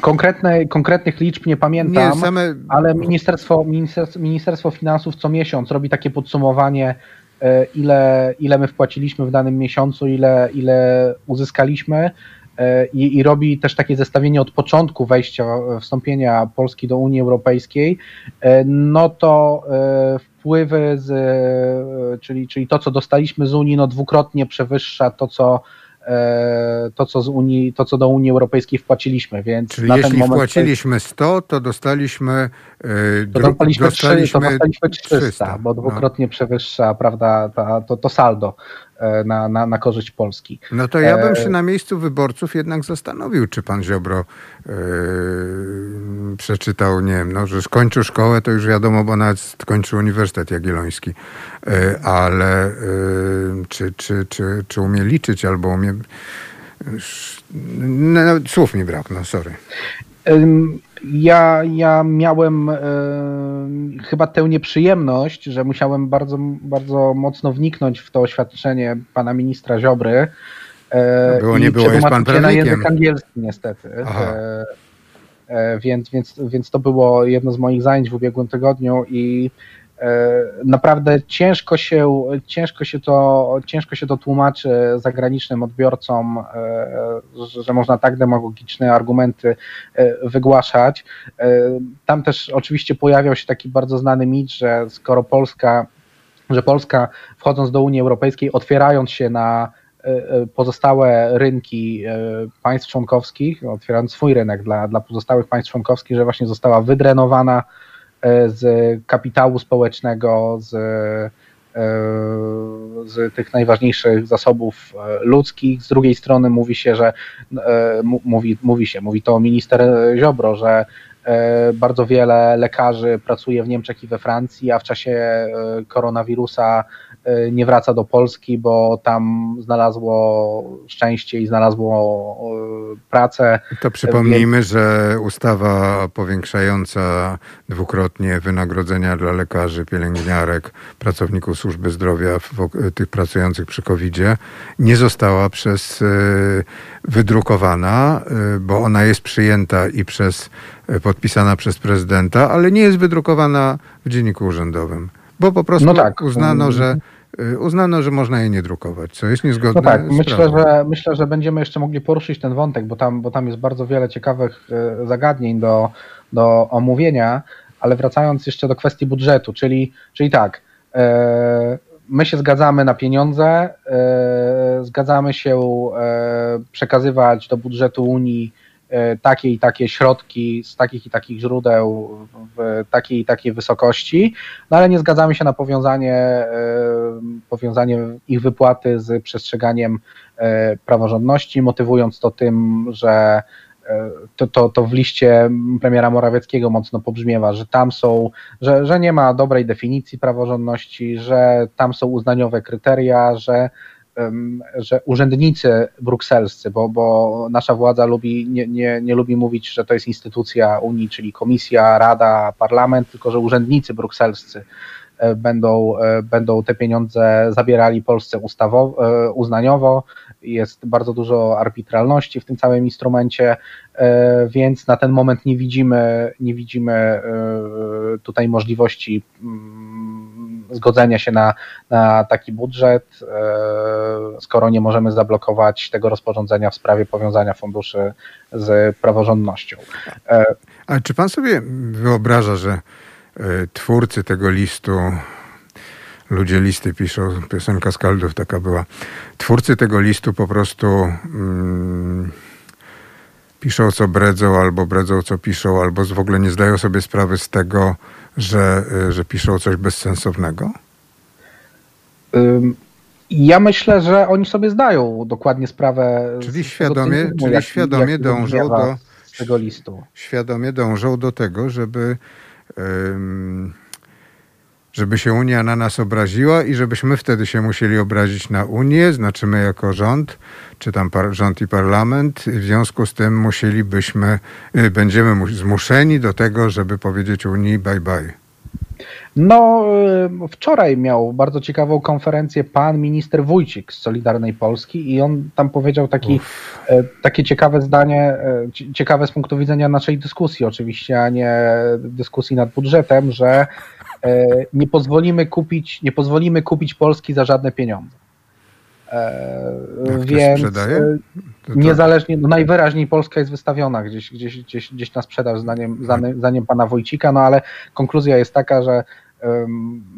Konkretne, konkretnych liczb nie pamiętam, Nie, same- ale ministerstwo, ministerstwo, ministerstwo Finansów co miesiąc robi takie podsumowanie, e, ile, ile my wpłaciliśmy w danym miesiącu, ile, ile uzyskaliśmy e, i, i robi też takie zestawienie od początku wejścia, wstąpienia Polski do Unii Europejskiej, e, no to e, wpływy, z, e, czyli, czyli to, co dostaliśmy z Unii, no dwukrotnie przewyższa to, co e, to, co z Unii, to, co do Unii Europejskiej wpłaciliśmy, więc Czyli jeśli wpłaciliśmy 100, to dostaliśmy, e, to dru- dostaliśmy, 3, to dostaliśmy 300, 300, bo no. dwukrotnie przewyższa prawda, ta, to, to saldo na, na, na korzyść Polski. No to ja bym E, się na miejscu wyborców jednak zastanowił, czy pan Ziobro e, przeczytał, nie wiem, no, że skończył szkołę, to już wiadomo, bo nawet skończył Uniwersytet Jagielloński, e, ale e, czy, czy, czy, czy umie liczyć albo umie... No, no, słów mi brak, no sorry. Ja, ja miałem e, chyba tę nieprzyjemność, że musiałem bardzo, bardzo mocno wniknąć w to oświadczenie pana ministra Ziobry. E, Było, nie było, jest pan je na prawnikiem. język angielski niestety. E, e, więc, więc, więc to było jedno z moich zajęć w ubiegłym tygodniu i naprawdę ciężko się, ciężko się to, ciężko się to tłumaczy zagranicznym odbiorcom, e, że, można tak demagogiczne argumenty e, wygłaszać. E, Tam też oczywiście pojawiał się taki bardzo znany mit, że skoro Polska, że Polska wchodząc do Unii Europejskiej, otwierając się na e, e, pozostałe rynki e, państw członkowskich, otwierając swój rynek dla, dla pozostałych państw członkowskich, że właśnie została wydrenowana e, z kapitału społecznego, z, e, z tych najważniejszych zasobów e, ludzkich. Z drugiej strony mówi się, że e, mówi, mówi się, mówi to minister Ziobro, że e, bardzo wiele lekarzy pracuje w Niemczech i we Francji, a w czasie e, koronawirusa e, nie wraca do Polski, bo tam znalazło szczęście i znalazło e, pracę. To przypomnijmy, że ustawa powiększająca dwukrotnie wynagrodzenia dla lekarzy, pielęgniarek, pracowników służby zdrowia, tych pracujących przy COVID-zie, nie została przez e, wydrukowana, e, bo ona jest przyjęta i przez, e, podpisana przez prezydenta, ale nie jest wydrukowana w dzienniku urzędowym. Bo po prostu No tak. uznano, że e, uznano, że można jej nie drukować, co jest niezgodne No tak, z myślę że, myślę, że będziemy jeszcze mogli poruszyć ten wątek, bo tam, bo tam jest bardzo wiele ciekawych e, zagadnień do, do omówienia, ale wracając jeszcze do kwestii budżetu, czyli, czyli tak, e, my się zgadzamy na pieniądze, zgadzamy się przekazywać do budżetu Unii takie i takie środki z takich i takich źródeł w takiej i takiej wysokości, no ale nie zgadzamy się na powiązanie, e, powiązanie ich wypłaty z przestrzeganiem e, praworządności, motywując to tym, że e, to, to, to w liście premiera Morawieckiego mocno pobrzmiewa, że tam są, że, że nie ma dobrej definicji praworządności, że tam są uznaniowe kryteria, że że urzędnicy brukselscy, bo, bo nasza władza lubi, nie, nie, nie lubi mówić, że to jest instytucja Unii, czyli Komisja, Rada, Parlament, tylko że urzędnicy brukselscy e, będą, e, będą te pieniądze zabierali Polsce ustawowo, e, uznaniowo. Jest bardzo dużo arbitralności w tym całym instrumencie, więc na ten moment nie widzimy, nie widzimy tutaj możliwości mm, zgodzenia się na, na taki budżet, e, skoro nie możemy zablokować tego rozporządzenia w sprawie powiązania funduszy z praworządnością. E, A czy pan sobie wyobraża, że e, twórcy tego listu, ludzie listy piszą, piosenka Skaldów taka była, twórcy tego listu po prostu mm, piszą co bredzą, albo bredzą co piszą, albo w ogóle nie zdają sobie sprawy z tego, że, e, że piszą coś bezsensownego? Ja myślę, że oni sobie zdają dokładnie sprawę. Czyli świadomie, cynizmu, czyli jak, świadomie jak dążą do tego listu. Świadomie dążą do tego, żeby żeby się Unia na nas obraziła i żebyśmy wtedy się musieli obrazić na Unię, znaczy my jako rząd, czy tam rząd i parlament. W związku z tym musielibyśmy, y, będziemy zmuszeni do tego, żeby powiedzieć Unii bye bye. No, y, wczoraj miał bardzo ciekawą konferencję pan minister Wójcik z Solidarnej Polski i on tam powiedział taki, y, takie ciekawe zdanie, ciekawe z punktu widzenia naszej dyskusji oczywiście, a nie dyskusji nad budżetem, że nie pozwolimy kupić, nie pozwolimy kupić Polski za żadne pieniądze. E, Jak więc? E, niezależnie, no najwyraźniej Polska jest wystawiona gdzieś, gdzieś, gdzieś, gdzieś na sprzedaż zdaniem, zdaniem pana Wojcika, no ale konkluzja jest taka, że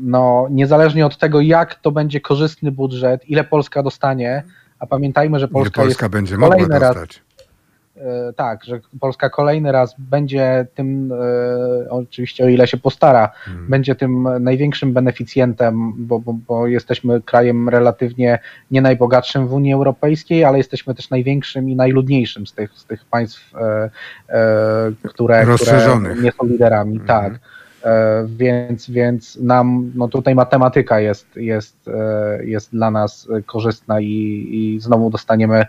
no, niezależnie od tego, jak to będzie korzystny budżet, ile Polska dostanie, a pamiętajmy, że Polska, Polska jest będzie kolejny raz, E, tak, że Polska kolejny raz będzie tym, e, oczywiście o ile się postara, hmm. będzie tym największym beneficjentem, bo, bo, bo, jesteśmy krajem relatywnie nie najbogatszym w Unii Europejskiej, ale jesteśmy też największym i najludniejszym z tych, z tych państw, e, które, które nie są liderami. Hmm. Tak. E, więc, więc nam no tutaj matematyka jest, jest, e, jest dla nas korzystna i, i znowu dostaniemy e,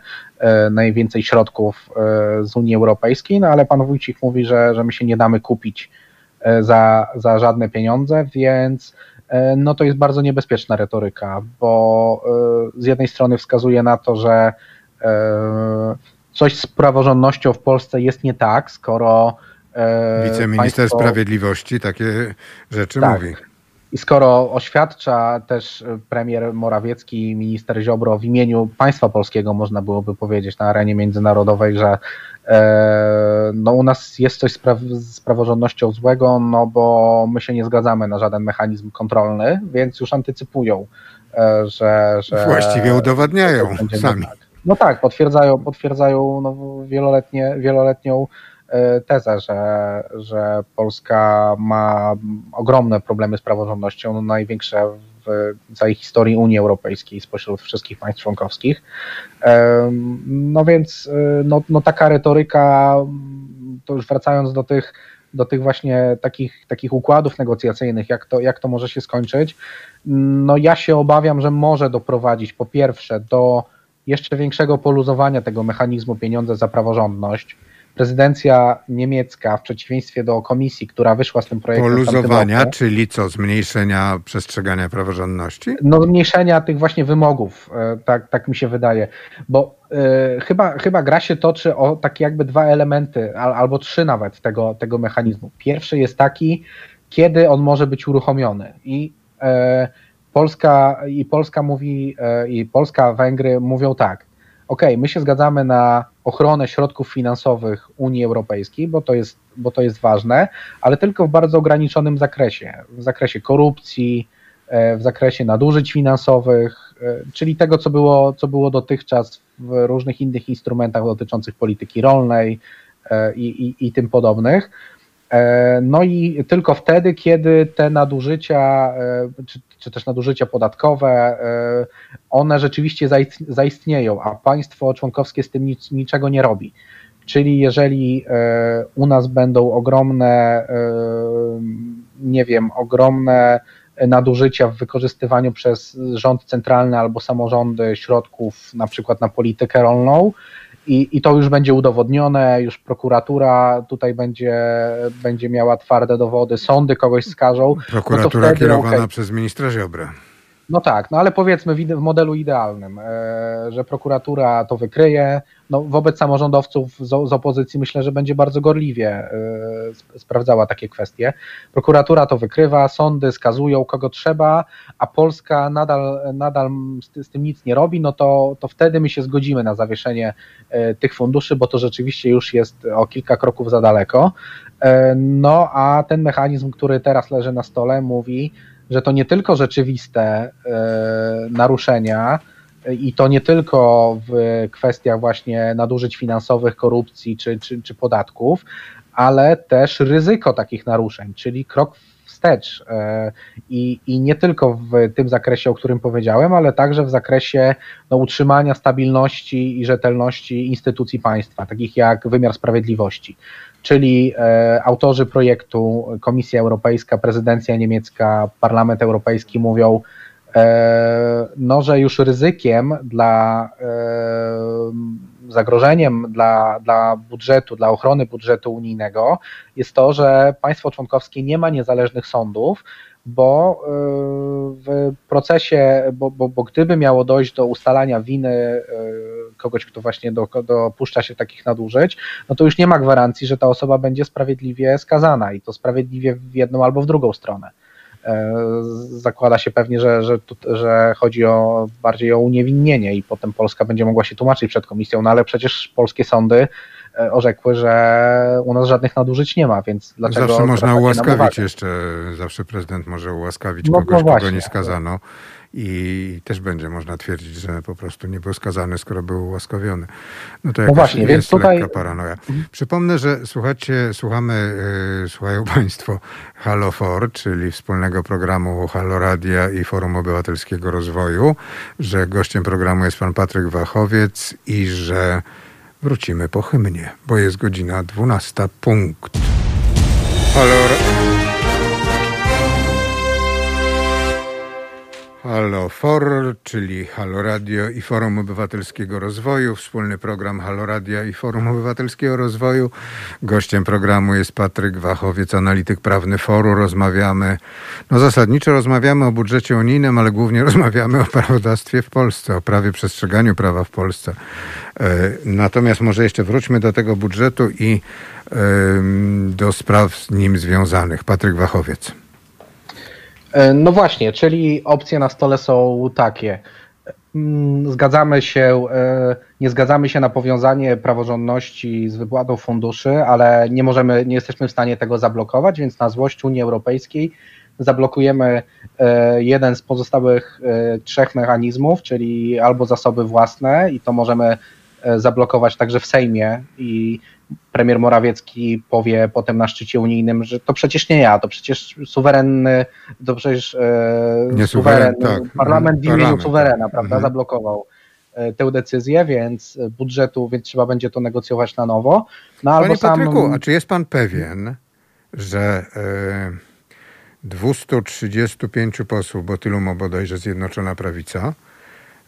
najwięcej środków z Unii Europejskiej, no ale pan Wójcik mówi, że, że my się nie damy kupić za, za żadne pieniądze, więc no to jest bardzo niebezpieczna retoryka, bo z jednej strony wskazuje na to, że coś z praworządnością w Polsce jest nie tak, skoro E, Wiceminister państwo... Sprawiedliwości takie rzeczy tak. mówi. I skoro oświadcza też premier Morawiecki, minister Ziobro w imieniu państwa polskiego, można byłoby powiedzieć na arenie międzynarodowej, że e, no u nas jest coś z, pra z praworządnością złego, no bo my się nie zgadzamy na żaden mechanizm kontrolny, więc już antycypują, e, że, że... Właściwie udowadniają sami. Tak. No tak, potwierdzają, potwierdzają no, wieloletnie, wieloletnią E, tezę, że, że Polska ma ogromne problemy z praworządnością, no największe w całej historii Unii Europejskiej spośród wszystkich państw członkowskich. E, no więc e, no, no taka retoryka, to już wracając do tych, do tych właśnie takich, takich układów negocjacyjnych, jak to, jak to może się skończyć, no ja się obawiam, że może doprowadzić po pierwsze do jeszcze większego poluzowania tego mechanizmu pieniądze za praworządność, prezydencja niemiecka, w przeciwieństwie do komisji, która wyszła z tym projektem. Poluzowania, roku, czyli co, zmniejszenia przestrzegania praworządności? No, zmniejszenia tych właśnie wymogów, e, tak, tak mi się wydaje. Bo y, chyba, chyba gra się toczy o takie jakby dwa elementy, al, albo trzy nawet tego, tego mechanizmu. Pierwszy jest taki, kiedy on może być uruchomiony. I y, Polska i Polska mówi, i Polska, Węgry mówią tak ok, my się zgadzamy na ochronę środków finansowych Unii Europejskiej, bo to jest, bo to jest ważne, ale tylko w bardzo ograniczonym zakresie, w zakresie korupcji, e, w zakresie nadużyć finansowych, e, czyli tego, co było, co było dotychczas w różnych innych instrumentach dotyczących polityki rolnej e, i, i, i tym podobnych. No i tylko wtedy, kiedy te nadużycia, czy, czy też nadużycia podatkowe, one rzeczywiście zaistnieją, a państwo członkowskie z tym nic, niczego nie robi. Czyli jeżeli e, u nas będą ogromne, e, nie wiem, ogromne nadużycia w wykorzystywaniu przez rząd centralny albo samorządy środków na przykład na politykę rolną, i, I to już będzie udowodnione, już prokuratura tutaj będzie, będzie miała twarde dowody, sądy kogoś skażą. Prokuratura no wtedy, kierowana okay. przez ministra Ziobra. No tak, no ale powiedzmy w, modelu idealnym, e, że prokuratura to wykryje. No, wobec samorządowców z, opozycji myślę, że będzie bardzo gorliwie e, sprawdzała takie kwestie. Prokuratura to wykrywa, sądy skazują kogo trzeba, a Polska nadal, nadal z, z tym nic nie robi, no to, to wtedy my się zgodzimy na zawieszenie e, tych funduszy, bo to rzeczywiście już jest o kilka kroków za daleko. No a ten mechanizm, który teraz leży na stole, mówi, że to nie tylko rzeczywiste e, naruszenia i to nie tylko w kwestiach właśnie nadużyć finansowych, korupcji czy, czy, czy podatków, ale też ryzyko takich naruszeń, czyli krok wstecz. I, i nie tylko w tym zakresie, o którym powiedziałem, ale także w zakresie no, utrzymania stabilności i rzetelności instytucji państwa, takich jak wymiar sprawiedliwości czyli autorzy projektu Komisja Europejska, prezydencja niemiecka, Parlament Europejski mówią, no, że już ryzykiem dla zagrożeniem dla, dla budżetu, dla ochrony budżetu unijnego jest to, że państwo członkowskie nie ma niezależnych sądów, bo e, w procesie, bo, bo, bo gdyby miało dojść do ustalania winy e, kogoś, kto właśnie do, dopuszcza się takich nadużyć, no to już nie ma gwarancji, że ta osoba będzie sprawiedliwie skazana i to sprawiedliwie w jedną albo w drugą stronę. E, zakłada się pewnie, że, że, że chodzi o bardziej o uniewinnienie i potem Polska będzie mogła się tłumaczyć przed komisją, no ale przecież polskie sądy orzekły, że u nas żadnych nadużyć nie ma, więc dlaczego... Zawsze można ułaskawić jeszcze, zawsze prezydent może ułaskawić no, kogoś, no kogo nie skazano i też będzie można twierdzić, że po prostu nie był skazany, skoro był ułaskawiony. No to no właśnie, jest więc tutaj... lekka paranoja. Mhm. Przypomnę, że słuchacie, słuchamy, yy, słuchają Państwo Halo For, czyli wspólnego programu Halo Radia i Forum Obywatelskiego Rozwoju, że gościem programu jest pan Patryk Wachowiec i że wrócimy po hymnie, bo jest godzina 12. Punkt. Halo... Halo For, czyli Halo Radio i Forum Obywatelskiego Rozwoju, wspólny program Halo Radio i Forum Obywatelskiego Rozwoju. Gościem programu jest Patryk Wachowiec, analityk prawny Foru. Rozmawiamy, no zasadniczo rozmawiamy o budżecie unijnym, ale głównie rozmawiamy o prawodawstwie w Polsce, o prawie przestrzeganiu prawa w Polsce. E, natomiast może jeszcze wróćmy do tego budżetu i do spraw z nim związanych. Patryk Wachowiec. E, no właśnie, czyli opcje na stole są takie. Mm, zgadzamy się, e, nie zgadzamy się na powiązanie praworządności z wypłatą funduszy, ale nie możemy, nie jesteśmy w stanie tego zablokować, więc na złość Unii Europejskiej zablokujemy e, jeden z pozostałych trzech mechanizmów, czyli albo zasoby własne i to możemy zablokować także w Sejmie i premier Morawiecki powie potem na szczycie unijnym, że to przecież nie ja, to przecież suwerenny, to przecież e, nie suweren, tak, parlament w imieniu tak. suwerena, prawda, mhm. zablokował e, tę decyzję, więc budżetu, więc trzeba będzie to negocjować na nowo. No, Panie albo Patryku, sam... a czy jest pan pewien, że e, 235 posłów, bo tylu ma bodajże Zjednoczona Prawica,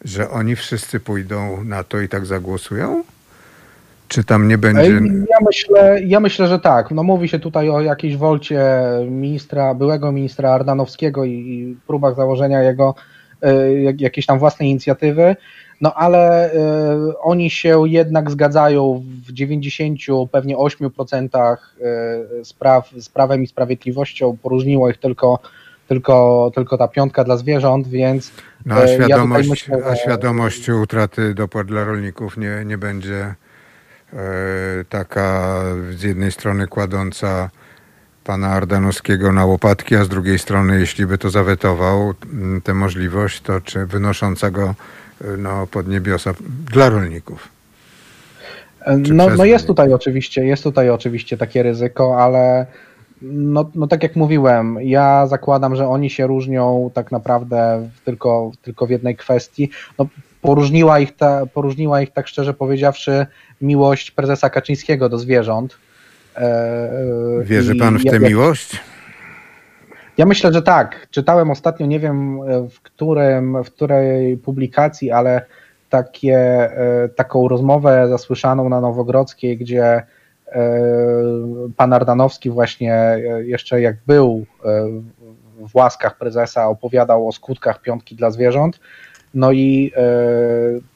że oni wszyscy pójdą na to i tak zagłosują? Czy tam nie będzie. Ja myślę, ja myślę, że tak. No mówi się tutaj o jakiejś wolcie ministra, byłego ministra Ardanowskiego i, próbach założenia jego y, jakiejś tam własnej inicjatywy. No ale y, oni się jednak zgadzają w 90, pewnie 8% y, spraw z prawem i sprawiedliwością. Poróżniło ich tylko tylko, tylko ta piątka dla zwierząt, więc. No, a świadomość, ja myślę, że... a świadomość utraty dopłat dla rolników nie, nie będzie E, taka z jednej strony kładąca pana Ardanowskiego na łopatki, a z drugiej strony, jeśli by to zawetował tę możliwość, to czy wynosząca go e, no, pod niebiosa dla rolników? E, no, no jest tutaj oczywiście, jest tutaj oczywiście takie ryzyko, ale no, no tak jak mówiłem, ja zakładam, że oni się różnią tak naprawdę tylko, tylko w jednej kwestii. No, poróżniła ich, ta, poróżniła ich tak szczerze powiedziawszy miłość prezesa Kaczyńskiego do zwierząt. E, Wierzy pan w tę miłość? Ja myślę, że tak. Czytałem ostatnio, nie wiem w, którym, w której publikacji, ale takie, e, taką rozmowę zasłyszaną na Nowogrodzkiej, gdzie e, pan Ardanowski właśnie jeszcze jak był w łaskach prezesa opowiadał o skutkach piątki dla zwierząt no i e,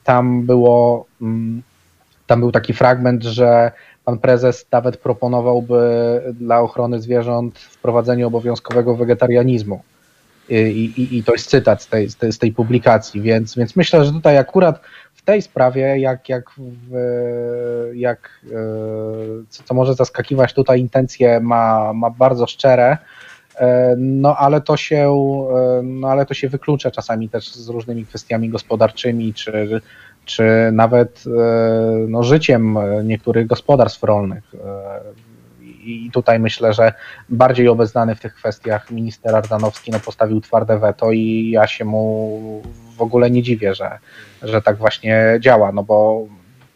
tam było, mm, tam był taki fragment, że pan prezes nawet proponowałby dla ochrony zwierząt wprowadzenie obowiązkowego wegetarianizmu. I, i, i to jest cytat z tej, z tej, publikacji, więc, więc myślę, że tutaj akurat tej sprawie, jak, jak, jak e, co może zaskakiwać, tutaj intencje ma, ma bardzo szczere, E, no ale to się, e, no, ale to się wyklucza czasami też z różnymi kwestiami gospodarczymi, czy, czy nawet no, życiem niektórych gospodarstw rolnych. i tutaj myślę, że bardziej obeznany w tych kwestiach minister Ardanowski no, postawił twarde weto i ja się mu w ogóle nie dziwię, że, że tak właśnie działa, no bo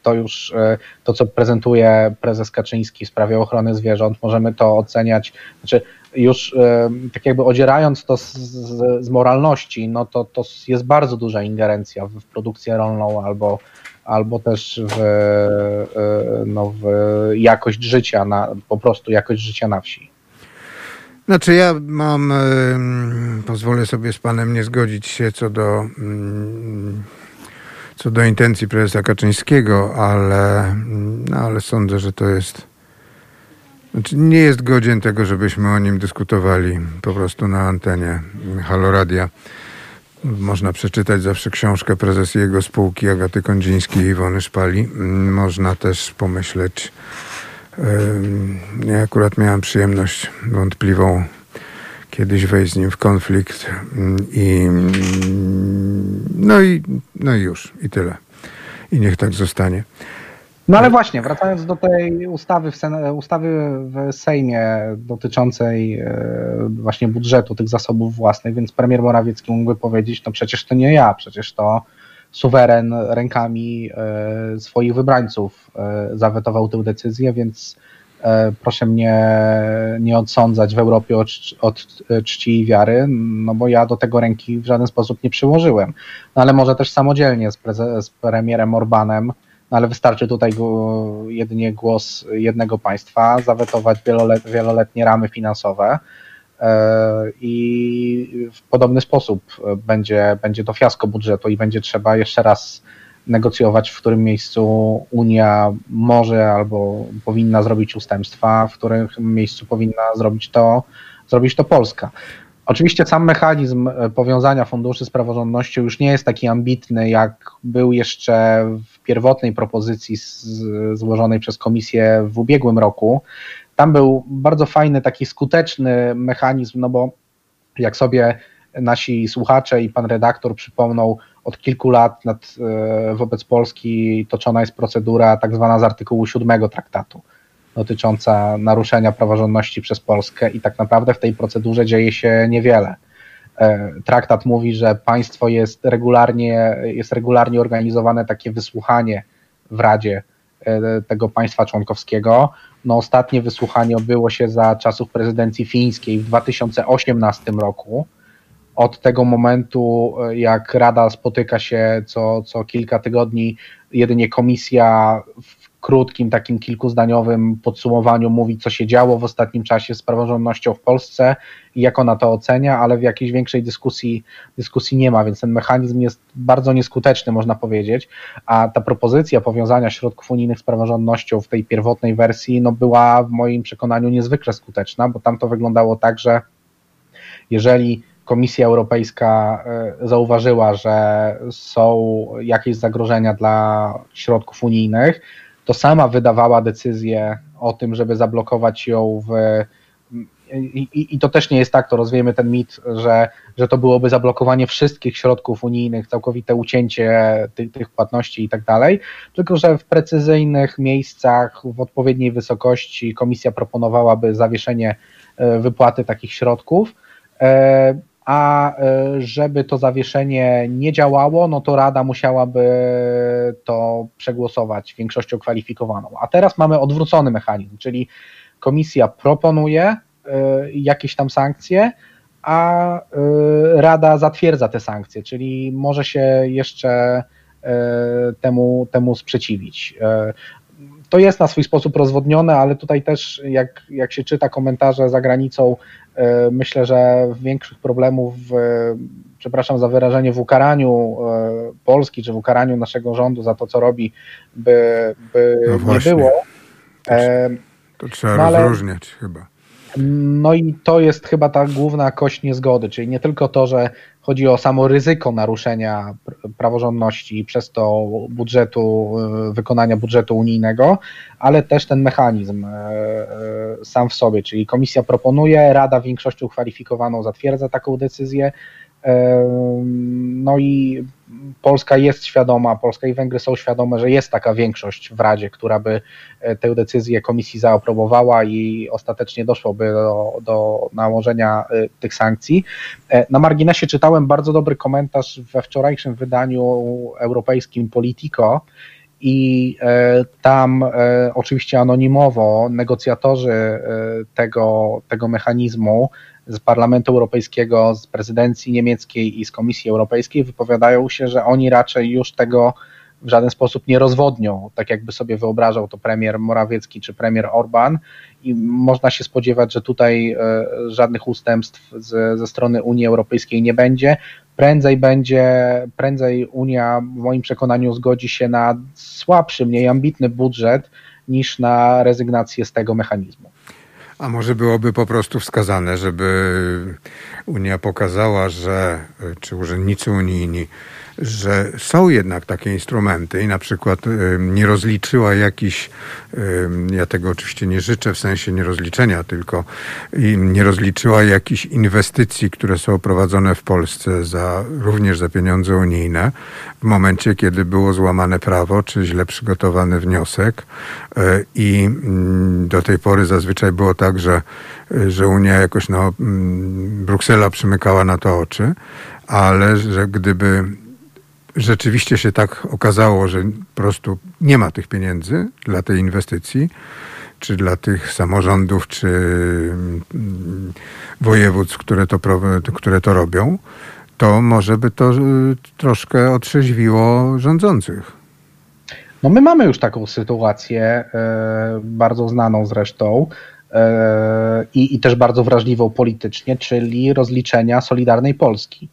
to już e, to, co prezentuje prezes Kaczyński w sprawie ochrony zwierząt, możemy to oceniać, znaczy już e, tak jakby odzierając to z, z, moralności, no to, to jest bardzo duża ingerencja w, w produkcję rolną albo, albo też w, e, no, w jakość życia, na, po prostu jakość życia na wsi. Znaczy ja mam, pozwolę sobie z panem nie zgodzić się co do mm, co do intencji prezesa Kaczyńskiego, ale, no, ale sądzę, że to jest. Znaczy nie jest godzien tego, żebyśmy o nim dyskutowali po prostu na antenie Haloradia. Można przeczytać zawsze książkę prezes jego spółki Agaty Kondzińskiej i Iwony Szpali. Można też pomyśleć. Ja akurat miałem przyjemność wątpliwą kiedyś wejść z nim w konflikt mm, i mm, no i, no i już, i tyle. I niech tak zostanie. No ale właśnie, wracając do tej ustawy w, Sen ustawy w Sejmie dotyczącej e, właśnie budżetu tych zasobów własnych, więc premier Morawiecki mógłby powiedzieć, no przecież to nie ja, przecież to suweren rękami e, swoich wybrańców e, zawetował tę decyzję, więc E, proszę mnie nie odsądzać w Europie od, od czci i wiary, no bo ja do tego ręki w żaden sposób nie przyłożyłem. No ale może też samodzielnie z, z premierem Orbanem, no ale wystarczy tutaj jedynie głos jednego państwa, zawetować wielolet, wieloletnie ramy finansowe i w podobny sposób będzie, będzie to fiasko budżetu i będzie trzeba jeszcze raz negocjować, w którym miejscu Unia może albo powinna zrobić ustępstwa, w którym miejscu powinna zrobić to, zrobić to Polska. Oczywiście sam mechanizm e, powiązania funduszy z praworządnością już nie jest taki ambitny, jak był jeszcze w pierwotnej propozycji złożonej przez komisję w ubiegłym roku. Tam był bardzo fajny, taki skuteczny mechanizm, no bo jak sobie nasi słuchacze i pan redaktor przypomną, od kilku lat nad, e, wobec Polski toczona jest procedura tak zwana z artykułu 7 traktatu dotycząca naruszenia praworządności przez Polskę i tak naprawdę w tej procedurze dzieje się niewiele. E, traktat mówi, że państwo jest regularnie, jest regularnie organizowane takie wysłuchanie w Radzie e, tego państwa członkowskiego. No, ostatnie wysłuchanie odbyło się za czasów prezydencji fińskiej w 2018 roku. Od tego momentu, e, jak Rada spotyka się co, co kilka tygodni, jedynie komisja krótkim, takim kilkuzdaniowym podsumowaniu mówi, co się działo w ostatnim czasie z praworządnością w Polsce i jak ona to ocenia, ale w jakiejś większej dyskusji, dyskusji nie ma, więc ten mechanizm jest bardzo nieskuteczny, można powiedzieć. A ta propozycja powiązania środków unijnych z praworządnością w tej pierwotnej wersji no, była w moim przekonaniu niezwykle skuteczna, bo tam to wyglądało tak, że jeżeli Komisja Europejska e, zauważyła, że są jakieś zagrożenia dla środków unijnych, to sama wydawała decyzję o tym, żeby zablokować ją w. I, i, to też nie jest tak, to rozwiejemy ten mit, że, że to byłoby zablokowanie wszystkich środków unijnych, całkowite ucięcie tych, tych płatności i tak dalej, tylko że w precyzyjnych miejscach, w odpowiedniej wysokości komisja proponowałaby zawieszenie e, wypłaty takich środków e, a e, żeby to zawieszenie nie działało, no to Rada musiałaby to przegłosować większością kwalifikowaną. A teraz mamy odwrócony mechanizm, czyli komisja proponuje e, jakieś tam sankcje, a e, Rada zatwierdza te sankcje, czyli może się jeszcze temu, temu sprzeciwić. To jest na swój sposób rozwodnione, ale tutaj też, jak, jak się czyta komentarze za granicą, myślę, że większych problemów, w, przepraszam za wyrażenie, w ukaraniu e, Polski, czy w ukaraniu naszego rządu za to, co robi, by, by no nie było. To, e, to trzeba no, rozróżniać chyba. No i to jest chyba ta główna kość niezgody, czyli nie tylko to, że chodzi o samo ryzyko naruszenia praworządności i przez to budżetu, e, wykonania budżetu unijnego, ale też ten mechanizm e, e, sam w sobie, czyli komisja proponuje, Rada większością kwalifikowaną zatwierdza taką decyzję, no i Polska jest świadoma, Polska i Węgry są świadome, że jest taka większość w Radzie, która by tę decyzję komisji zaaprobowała i ostatecznie doszłoby do, do nałożenia tych sankcji. Na marginesie czytałem bardzo dobry komentarz we wczorajszym wydaniu europejskim Politico, i e, tam e, oczywiście anonimowo negocjatorzy e, tego, tego mechanizmu z Parlamentu Europejskiego, z prezydencji niemieckiej i z Komisji Europejskiej wypowiadają się, że oni raczej już tego w żaden sposób nie rozwodnią, tak jakby sobie wyobrażał to premier Morawiecki czy premier Orban. I można się spodziewać, że tutaj żadnych ustępstw z, ze strony Unii Europejskiej nie będzie. Prędzej będzie, prędzej Unia w moim przekonaniu zgodzi się na słabszy, mniej ambitny budżet niż na rezygnację z tego mechanizmu. A może byłoby po prostu wskazane, żeby Unia pokazała, że czy urzędnicy unijni że są jednak takie instrumenty i na przykład nie rozliczyła jakiś, ja tego oczywiście nie życzę w sensie nie rozliczenia, tylko nie rozliczyła jakichś inwestycji, które są prowadzone w Polsce za, również za pieniądze unijne. W momencie, kiedy było złamane prawo, czy źle przygotowany wniosek e, i mm, do tej pory zazwyczaj było tak, że, że Unia jakoś, no, mm, Bruksela przymykała na to oczy, ale że gdyby rzeczywiście się tak okazało, że po prostu nie ma tych pieniędzy dla tej inwestycji, czy dla tych samorządów, czy mm, województw, które to, które to robią, to może by to y, troszkę otrzeźwiło rządzących. No my mamy już taką sytuację, e, bardzo znaną zresztą e, i, i też bardzo wrażliwą politycznie, czyli rozliczenia Solidarnej Polski.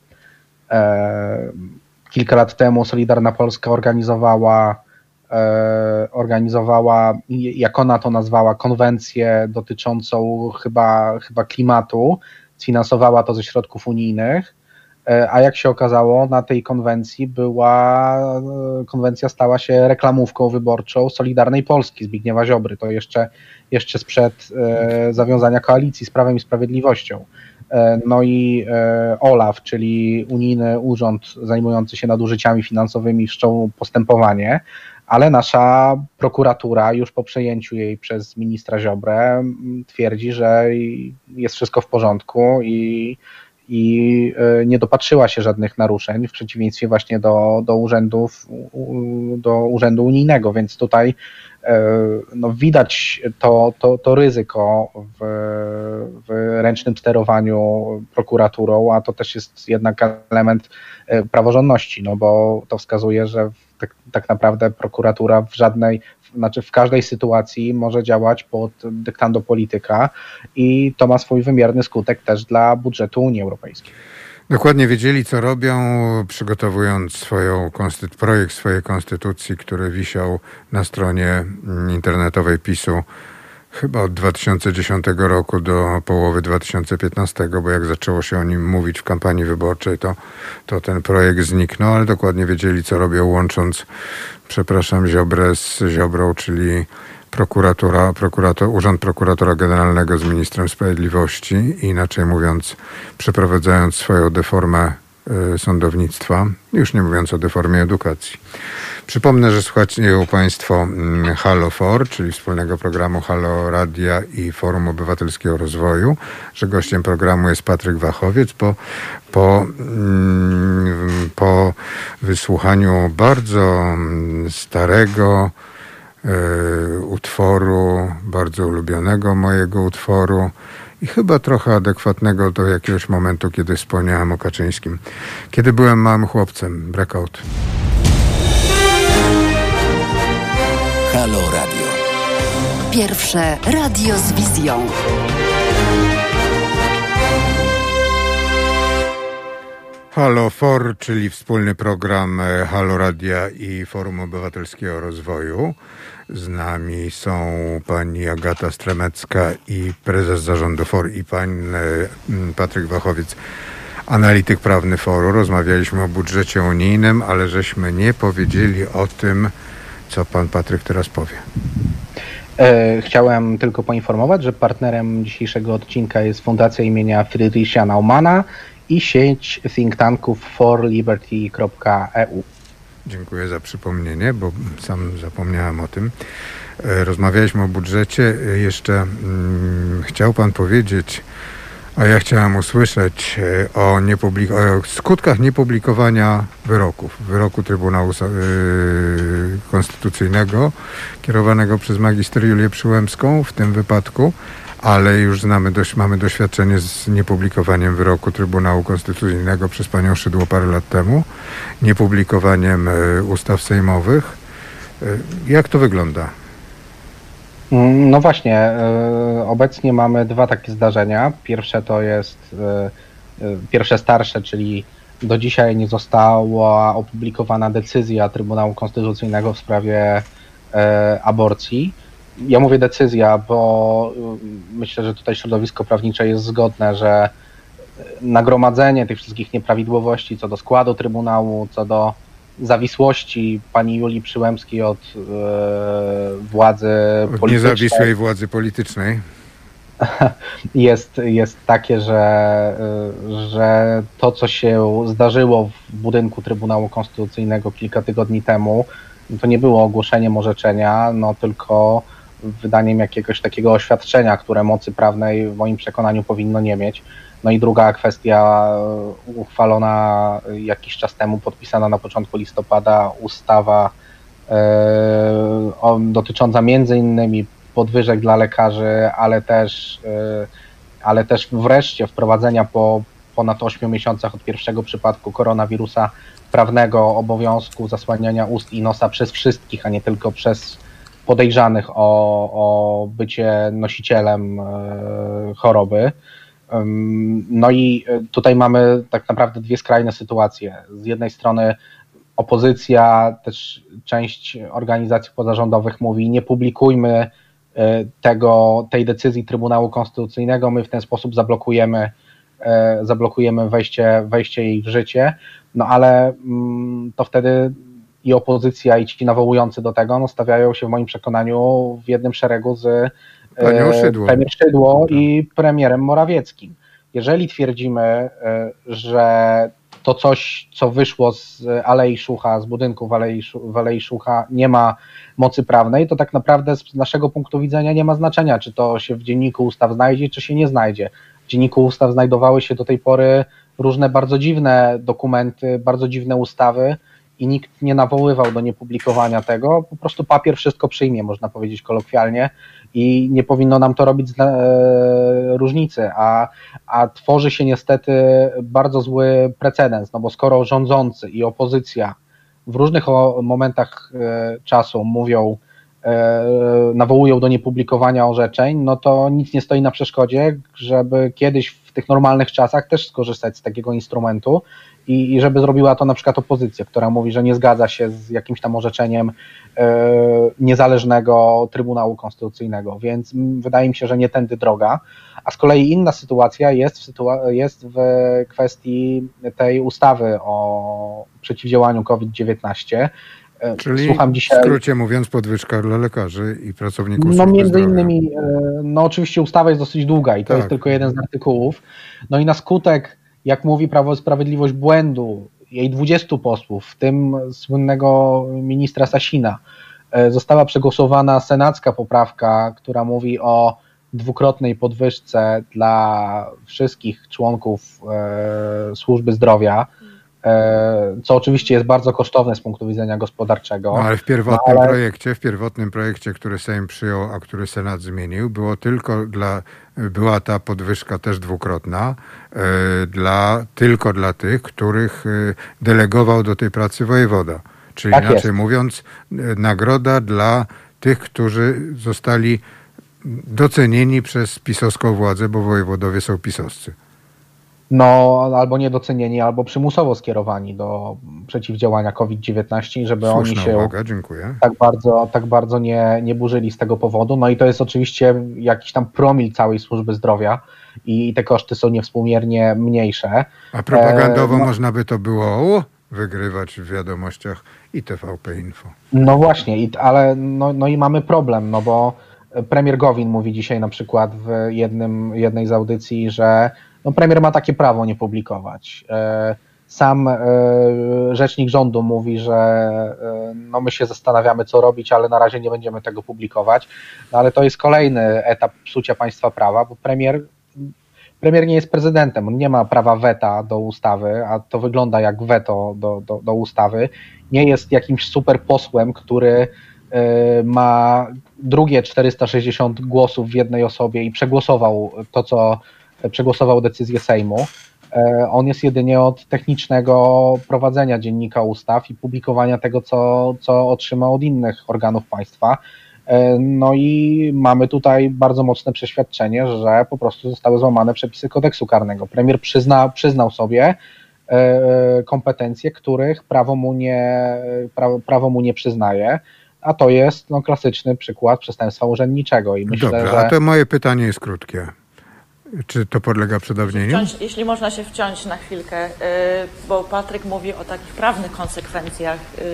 Kilka lat temu Solidarna Polska organizowała, e, organizowała, jak ona to nazwała, konwencję dotyczącą chyba, chyba klimatu. Sfinansowała to ze środków unijnych. E, a jak się okazało, na tej konwencji była, e, konwencja stała się reklamówką wyborczą Solidarnej Polski Zbigniewa Ziobry. To jeszcze, jeszcze sprzed zawiązania koalicji z Prawem i Sprawiedliwością. E, no i e, OLAF, czyli Unijny Urząd zajmujący się nadużyciami finansowymi, wszczął postępowanie, ale nasza prokuratura już po przejęciu jej przez ministra Ziobrę twierdzi, że jest wszystko w porządku i, i e, nie dopatrzyła się żadnych naruszeń, w przeciwieństwie właśnie do, do urzędów, do urzędu unijnego, więc tutaj no widać to, to, to ryzyko w, w ręcznym sterowaniu prokuraturą, a to też jest jednak element e, praworządności, no bo to wskazuje, że tak, tak naprawdę prokuratura w żadnej, znaczy w każdej sytuacji może działać pod dyktando polityka i to ma swój wymierny skutek też dla budżetu Unii Europejskiej. Dokładnie wiedzieli, co robią, przygotowując swoją projekt swojej konstytucji, który wisiał na stronie internetowej PiSu chyba od 2010 roku do połowy 2015, bo jak zaczęło się o nim mówić w kampanii wyborczej, to, to ten projekt zniknął, ale dokładnie wiedzieli, co robią, łącząc, przepraszam, Ziobrę z Ziobrą, czyli prokuratura, prokurator, Urząd Prokuratora Generalnego z Ministrem Sprawiedliwości, inaczej mówiąc, przeprowadzając swoją deformę y, sądownictwa, już nie mówiąc o deformie edukacji. Przypomnę, że słuchacie Państwo mm, Halo For, czyli wspólnego programu Halo Radia i Forum Obywatelskiego Rozwoju, że gościem programu jest Patryk Wachowiec. Po, po, mm, po wysłuchaniu bardzo mm, starego, utworu, bardzo ulubionego mojego utworu i chyba trochę adekwatnego do jakiegoś momentu, kiedy wspomniałem o Kaczyńskim. Kiedy byłem małym chłopcem, Breakout. Halo Radio. Pierwsze radio z wizją. Halo For, czyli wspólny program e, Halo Radia i Forum Obywatelskiego Rozwoju. Z nami są pani Agata Stremecka i prezes zarządu FOR i pan e, Patryk Wachowiec, analityk prawny FORu. Rozmawialiśmy o budżecie unijnym, ale żeśmy nie powiedzieli o tym, co pan Patryk teraz powie. E, chciałem tylko poinformować, że partnerem dzisiejszego odcinka jest Fundacja imienia Friedricha Naumana i sieć think tanków forliberty.eu. Dziękuję za przypomnienie, bo sam zapomniałem o tym. E, rozmawialiśmy o budżecie. E, jeszcze hmm, chciał Pan powiedzieć, a ja chciałem usłyszeć e, o, niepublik- o skutkach niepublikowania wyroków. Wyroku Trybunału Konstytucyjnego kierowanego przez magister Julię Przyłębską w tym wypadku ale już znamy, dość, mamy doświadczenie z niepublikowaniem wyroku Trybunału Konstytucyjnego przez panią Szydło parę lat temu, niepublikowaniem e, ustaw sejmowych. E, jak to wygląda? Mm, no właśnie, e, obecnie mamy dwa takie zdarzenia. Pierwsze to jest pierwsze starsze, czyli do dzisiaj nie została opublikowana decyzja Trybunału Konstytucyjnego w sprawie aborcji ja mówię decyzja, bo y, myślę, że tutaj środowisko prawnicze jest zgodne, że nagromadzenie tych wszystkich nieprawidłowości co do składu Trybunału, co do zawisłości pani Julii Przyłębskiej od yy, władzy od politycznej. Niezawisłej władzy politycznej. Jest, jest takie, że, y, że to, co się zdarzyło w budynku Trybunału Konstytucyjnego kilka tygodni temu, to nie było ogłoszeniem orzeczenia, no tylko wydaniem jakiegoś takiego oświadczenia, które mocy prawnej w moim przekonaniu powinno nie mieć. No i druga kwestia, e, uchwalona jakiś czas temu, podpisana na początku listopada ustawa e, dotycząca między innymi podwyżek dla lekarzy, ale też, e, ale też wreszcie wprowadzenia po ponad 8 miesiącach od pierwszego przypadku koronawirusa prawnego obowiązku zasłaniania ust i nosa przez wszystkich, a nie tylko przez podejrzanych o, o bycie nosicielem e, choroby. No i tutaj mamy tak naprawdę dwie skrajne sytuacje. Z jednej strony opozycja, też część organizacji pozarządowych mówi, nie publikujmy e, tego, tej decyzji Trybunału Konstytucyjnego, my w ten sposób zablokujemy, e, zablokujemy wejście, wejście jej w życie, no ale mm, to wtedy i opozycja, i ci nawołujący do tego, no, stawiają się w moim przekonaniu w jednym szeregu z e, Szydło. premier Szydło i premierem Morawieckim. Jeżeli twierdzimy, e, że to coś, co wyszło z Alei Szucha, z budynku w Alei, w Alei Szucha nie ma mocy prawnej, to tak naprawdę z naszego punktu widzenia nie ma znaczenia, czy to się w dzienniku ustaw znajdzie, czy się nie znajdzie. W dzienniku ustaw znajdowały się do tej pory różne bardzo dziwne dokumenty, bardzo dziwne ustawy, i nikt nie nawoływał do niepublikowania tego, po prostu papier wszystko przyjmie, można powiedzieć kolokwialnie i nie powinno nam to robić e, różnicy, a, a tworzy się niestety bardzo zły precedens, no bo skoro rządzący i opozycja w różnych momentach e, czasu mówią, e, nawołują do niepublikowania orzeczeń, no to nic nie stoi na przeszkodzie, żeby kiedyś w tych normalnych czasach też skorzystać z takiego instrumentu i, i żeby zrobiła to na przykład opozycja, która mówi, że nie zgadza się z jakimś tam orzeczeniem e, niezależnego Trybunału Konstytucyjnego, więc wydaje mi się, że nie tędy droga. A z kolei inna sytuacja jest w, sytua jest w kwestii tej ustawy o przeciwdziałaniu COVID-19. E, Czyli Słucham dzisiaj, w skrócie mówiąc podwyżka dla lekarzy i pracowników No między zdrowia. innymi, e, no oczywiście ustawa jest dosyć długa i to tak. jest tylko jeden z artykułów. No i na skutek jak mówi Prawo i Sprawiedliwość, błędu jej 20 posłów, w tym słynnego ministra Sasina, e, została przegłosowana senacka poprawka, która mówi o dwukrotnej podwyżce dla wszystkich członków e, służby zdrowia co oczywiście jest bardzo kosztowne z punktu widzenia gospodarczego. No, ale w pierwotnym no, ale... projekcie, w pierwotnym projekcie, który Sejm przyjął, a który Senat zmienił, było tylko dla, była ta podwyżka też dwukrotna, e, dla, tylko dla tych, których e, delegował do tej pracy wojewoda. Czyli tak inaczej jest. mówiąc, nagroda dla tych, którzy zostali docenieni przez pisowską władzę, bo wojewodowie są pisowscy no albo niedocenieni, albo przymusowo skierowani do przeciwdziałania COVID-19, żeby Słuszna oni się uwaga, tak bardzo, tak bardzo nie, nie burzyli z tego powodu. No i to jest oczywiście jakiś tam promil całej służby zdrowia i te koszty są niewspółmiernie mniejsze. A propagandowo e, no, można by to było wygrywać w wiadomościach i TVP Info. No właśnie, i, ale no, no i mamy problem, no bo premier Gowin mówi dzisiaj na przykład w jednym, jednej z audycji, że no premier ma takie prawo nie publikować. Sam rzecznik rządu mówi, że no my się zastanawiamy, co robić, ale na razie nie będziemy tego publikować. No ale to jest kolejny etap psucia państwa prawa, bo premier premier nie jest prezydentem, on nie ma prawa weta do ustawy, a to wygląda jak weto do, do, do ustawy. Nie jest jakimś super posłem, który ma drugie 460 głosów w jednej osobie i przegłosował to, co przegłosował decyzję Sejmu. Y, on jest jedynie od technicznego prowadzenia dziennika ustaw i publikowania tego, co, co otrzyma od innych organów państwa. E, no i mamy tutaj bardzo mocne przeświadczenie, że po prostu zostały złamane przepisy kodeksu karnego. Premier przyzna, przyznał sobie e, kompetencje, których prawo mu nie, prawo, prawo mu nie przyznaje. A to jest no, klasyczny przykład przestępstwa urzędniczego. I myślę, Dobra, że... a to moje pytanie jest krótkie. Czy to podlega przedawnieniu? Wciąć, jeśli można się wciąć na chwilkę, y, bo Patryk mówi o takich prawnych konsekwencjach y,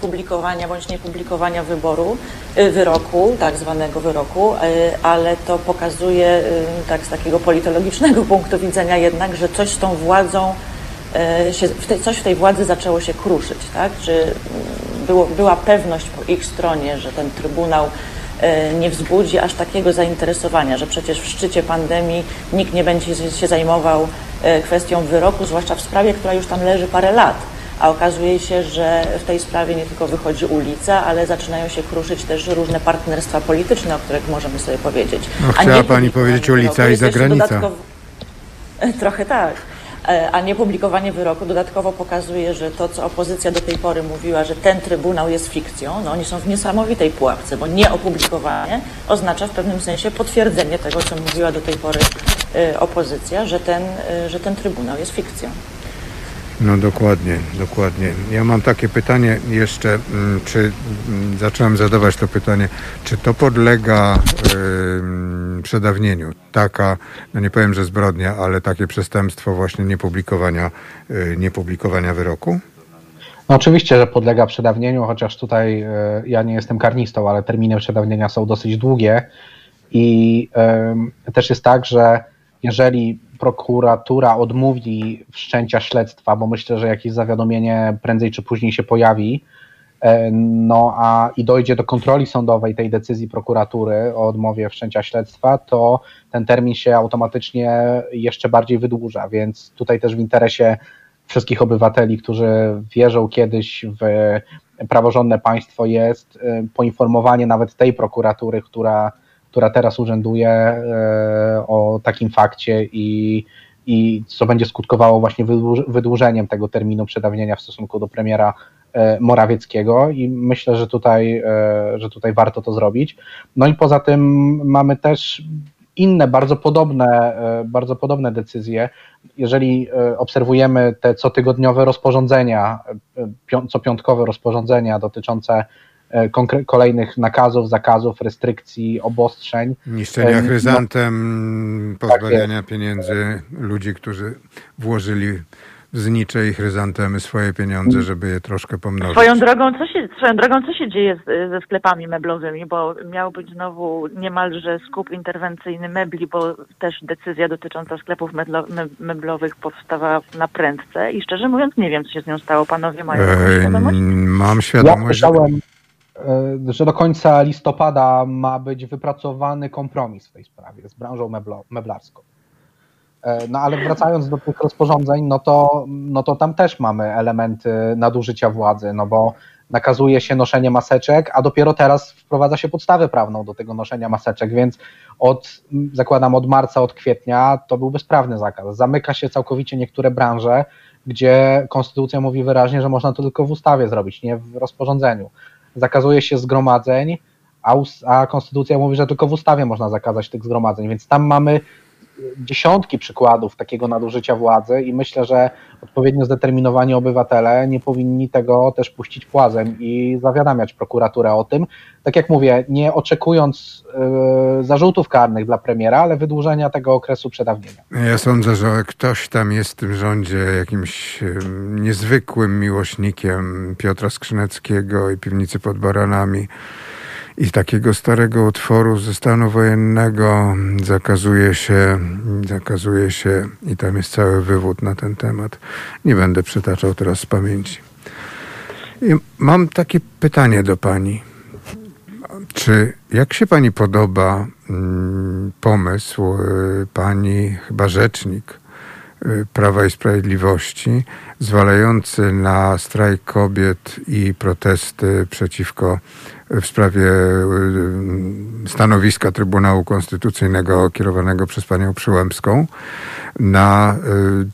publikowania bądź niepublikowania wyboru, y, wyroku, tak zwanego wyroku, ale to pokazuje tak z takiego politologicznego punktu widzenia jednak, że coś z tą władzą, coś w tej władzy zaczęło się kruszyć, tak? Czy mm, było, była pewność po ich stronie, że ten Trybunał nie wzbudzi aż takiego zainteresowania, że przecież w szczycie pandemii nikt nie będzie się zajmował kwestią wyroku, zwłaszcza w sprawie, która już tam leży parę lat a okazuje się, że w tej sprawie nie tylko wychodzi ulica, ale zaczynają się kruszyć też różne partnerstwa polityczne, o których możemy sobie powiedzieć. No, chciała Pani powiedzieć ulica i zagranica. Trochę tak. E, a niepublikowanie wyroku dodatkowo pokazuje, że to, co opozycja do tej pory mówiła, że ten trybunał jest fikcją, no oni są w niesamowitej pułapce, bo nieopublikowanie oznacza w pewnym sensie potwierdzenie tego, co mówiła do tej pory e, opozycja, że ten, e, że ten trybunał jest fikcją. No dokładnie, dokładnie. Ja mam takie pytanie jeszcze, mm, czy mm, zacząłem zadawać to pytanie, czy to podlega yy, przedawnieniu? Taka, no nie powiem, że zbrodnia, ale takie przestępstwo właśnie niepublikowania, yy, niepublikowania wyroku? No oczywiście, że podlega przedawnieniu, chociaż tutaj yy, ja nie jestem karnistą, ale terminy przedawnienia są dosyć długie i też jest tak, że jeżeli prokuratura odmówi wszczęcia śledztwa, bo myślę, że jakieś zawiadomienie prędzej czy później się pojawi, e, no a i dojdzie do kontroli sądowej tej decyzji prokuratury o odmowie wszczęcia śledztwa, to ten termin się automatycznie jeszcze bardziej wydłuża, więc tutaj też w interesie wszystkich obywateli, którzy wierzą kiedyś w praworządne państwo jest e, poinformowanie nawet tej prokuratury, która która teraz urzęduje e, o takim fakcie i, i co będzie skutkowało właśnie wydłużeniem tego terminu przedawnienia w stosunku do premiera e, Morawieckiego i myślę, że tutaj, e, że tutaj warto to zrobić. No i poza tym mamy też inne, bardzo podobne, bardzo podobne decyzje. Jeżeli obserwujemy te cotygodniowe rozporządzenia, co piątkowe rozporządzenia dotyczące kolejnych nakazów, zakazów, restrykcji, obostrzeń. Niszczenia chryzantem, no, pozbawiania tak pieniędzy ludzi, którzy włożyli w znicze i chryzantemy swoje pieniądze, żeby je troszkę pomnożyć. Swoją drogą, co się, swoją drogą, co się dzieje z, ze sklepami meblowymi, bo miał być znowu niemalże skup interwencyjny mebli, bo też decyzja dotycząca sklepów meblo, meblowych powstała na prędce i szczerze mówiąc nie wiem, co się z nią stało. Panowie mają e, świadomość? Mam świadomość. Ja słyszałem, E, że do końca listopada ma być wypracowany kompromis w tej sprawie z branżą meblo, meblarską. E, no ale wracając do tych rozporządzeń, no to, no to tam też mamy elementy nadużycia władzy, no bo nakazuje się noszenie maseczek, a dopiero teraz wprowadza się podstawę prawną do tego noszenia maseczek, więc od, zakładam od marca, od kwietnia to był bezprawny zakaz. Zamyka się całkowicie niektóre branże, gdzie konstytucja mówi wyraźnie, że można to tylko w ustawie zrobić, nie w rozporządzeniu zakazuje się zgromadzeń, a, a konstytucja mówi, że tylko w ustawie można zakazać tych zgromadzeń, więc tam mamy dziesiątki przykładów takiego nadużycia władzy i myślę, że odpowiednio zdeterminowani obywatele nie powinni tego też puścić płazem i zawiadamiać prokuraturę o tym. Tak jak mówię, nie oczekując yy, zarzutów karnych dla premiera, ale wydłużenia tego okresu przedawnienia. Ja sądzę, że ktoś tam jest w tym rządzie jakimś niezwykłym miłośnikiem Piotra Skrzyneckiego i piwnicy pod baranami i takiego starego utworu ze stanu wojennego zakazuje się, zakazuje się i tam jest cały wywód na ten temat. Nie będę przytaczał teraz z pamięci. I mam takie pytanie do pani. Czy jak się pani podoba mm, pomysł y, pani chyba rzecznik y, Prawa i Sprawiedliwości zwalający na strajk kobiet i protesty przeciwko w sprawie y, stanowiska Trybunału Konstytucyjnego kierowanego przez panią Przyłębską na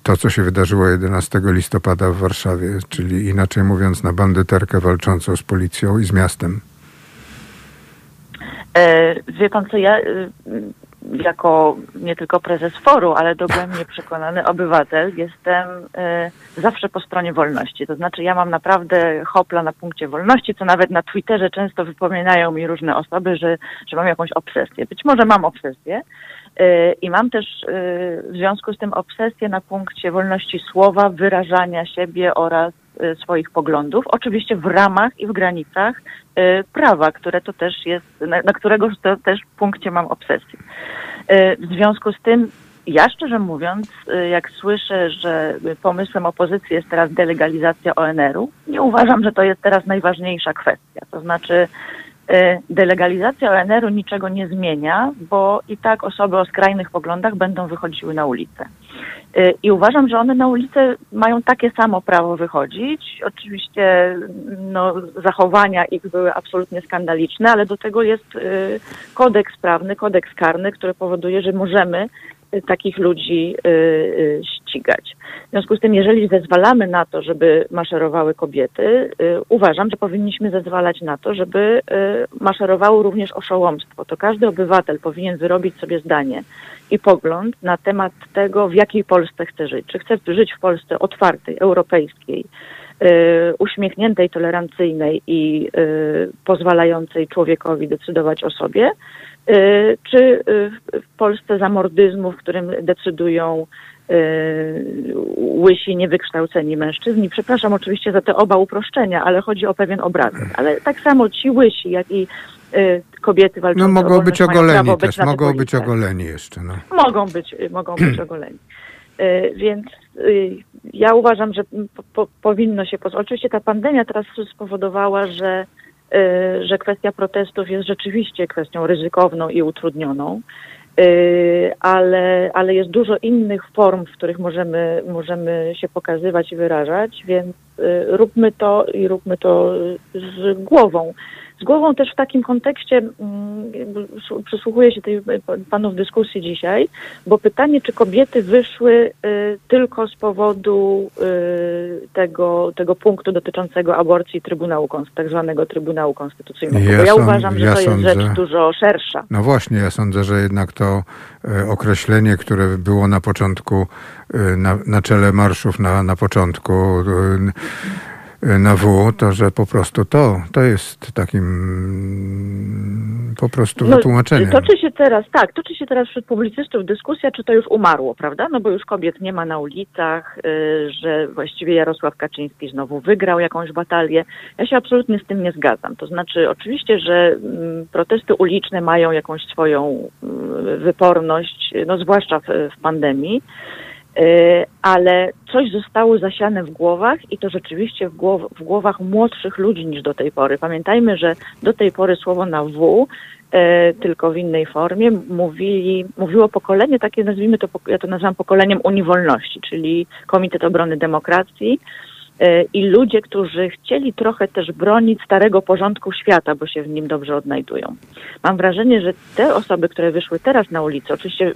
to, co się wydarzyło 11 listopada w Warszawie, czyli inaczej mówiąc na bandyterkę walczącą z policją i z miastem. E, wie pan co, ja y, jako nie tylko prezes foru, ale dogłębnie przekonany obywatel jestem e, zawsze po stronie wolności. To znaczy ja mam naprawdę hopla na punkcie wolności, co nawet na Twitterze często wypominają mi różne osoby, że, że mam jakąś obsesję. Być może mam obsesję, e, i mam też w związku z tym obsesję na punkcie wolności słowa, wyrażania siebie oraz swoich poglądów, oczywiście w ramach i w granicach Y, prawa, które to też jest, na, którego to też punkcie mam obsesję. Y, w związku z tym ja szczerze mówiąc, y, jak słyszę, że pomysłem opozycji jest teraz delegalizacja ONR-u, nie uważam, że to jest teraz najważniejsza kwestia. To znaczy, delegalizacja ONR-u niczego nie zmienia, bo i tak osoby o skrajnych poglądach będą wychodziły na ulicę. Y, I uważam, że one na ulicę mają takie samo prawo wychodzić. Oczywiście no, zachowania ich były absolutnie skandaliczne, ale do tego jest y, kodeks prawny, kodeks karny, który powoduje, że możemy y, takich ludzi ścigać. W związku z tym, jeżeli zezwalamy na to, żeby maszerowały kobiety, uważam, że powinniśmy zezwalać na to, żeby maszerowało również oszołomstwo. To każdy obywatel powinien wyrobić sobie zdanie i pogląd na temat tego, w jakiej Polsce chce żyć. Czy chce żyć w Polsce otwartej, europejskiej, y, uśmiechniętej, tolerancyjnej i y, pozwalającej człowiekowi decydować o sobie, y, czy w Polsce zamordyzmu, w którym decydują łysi, niewykształceni mężczyźni. Przepraszam oczywiście za te oba uproszczenia, ale chodzi o pewien obrazek. Ale tak samo ci łysi, jak i Y, kobiety walczące No mogą być ogoleni też, być mogą być ogoleni jeszcze. No. Mogą być, mogą być ogoleni. Y, więc y, ja uważam, że po, powinno się, oczywiście ta pandemia teraz spowodowała, że, że kwestia protestów jest rzeczywiście kwestią ryzykowną i utrudnioną, ale, ale jest dużo innych form, w których możemy, możemy się pokazywać i wyrażać, więc róbmy to i róbmy to z głową z głową też w takim kontekście mm, przysłuchuję się tej panów dyskusji dzisiaj, bo pytanie, czy kobiety wyszły y, tylko z powodu y, tego, tego punktu dotyczącego aborcji Trybunału, tak zwanego Trybunału Konstytucyjnego. Ja, bo ja uważam, że ja to sądzę, jest rzecz dużo szersza. No właśnie, ja sądzę, że jednak to określenie, które było na początku, na, na czele marszów na, na początku, na W, to że po prostu to, to jest takim po prostu no, wytłumaczeniem. Toczy się teraz, tak, toczy się teraz wśród publicystów dyskusja, czy to już umarło, prawda? No bo już kobiet nie ma na ulicach, y, że właściwie Jarosław Kaczyński znowu wygrał jakąś batalię. Ja się absolutnie z tym nie zgadzam. To znaczy, oczywiście, że mm, protesty uliczne mają jakąś swoją mm, wyporność, no zwłaszcza w, w pandemii. Y, ale coś zostało zasiane w głowach i to rzeczywiście w, głow w, głowach młodszych ludzi niż do tej pory. Pamiętajmy, że do tej pory słowo na W, e, tylko w innej formie, mówili, mówiło pokolenie takie, nazwijmy to, ja to nazywam pokoleniem Unii Wolności, czyli Komitet Obrony Demokracji e, i ludzie, którzy chcieli trochę też bronić starego porządku świata, bo się w nim dobrze odnajdują. Mam wrażenie, że te osoby, które wyszły teraz na ulicę, oczywiście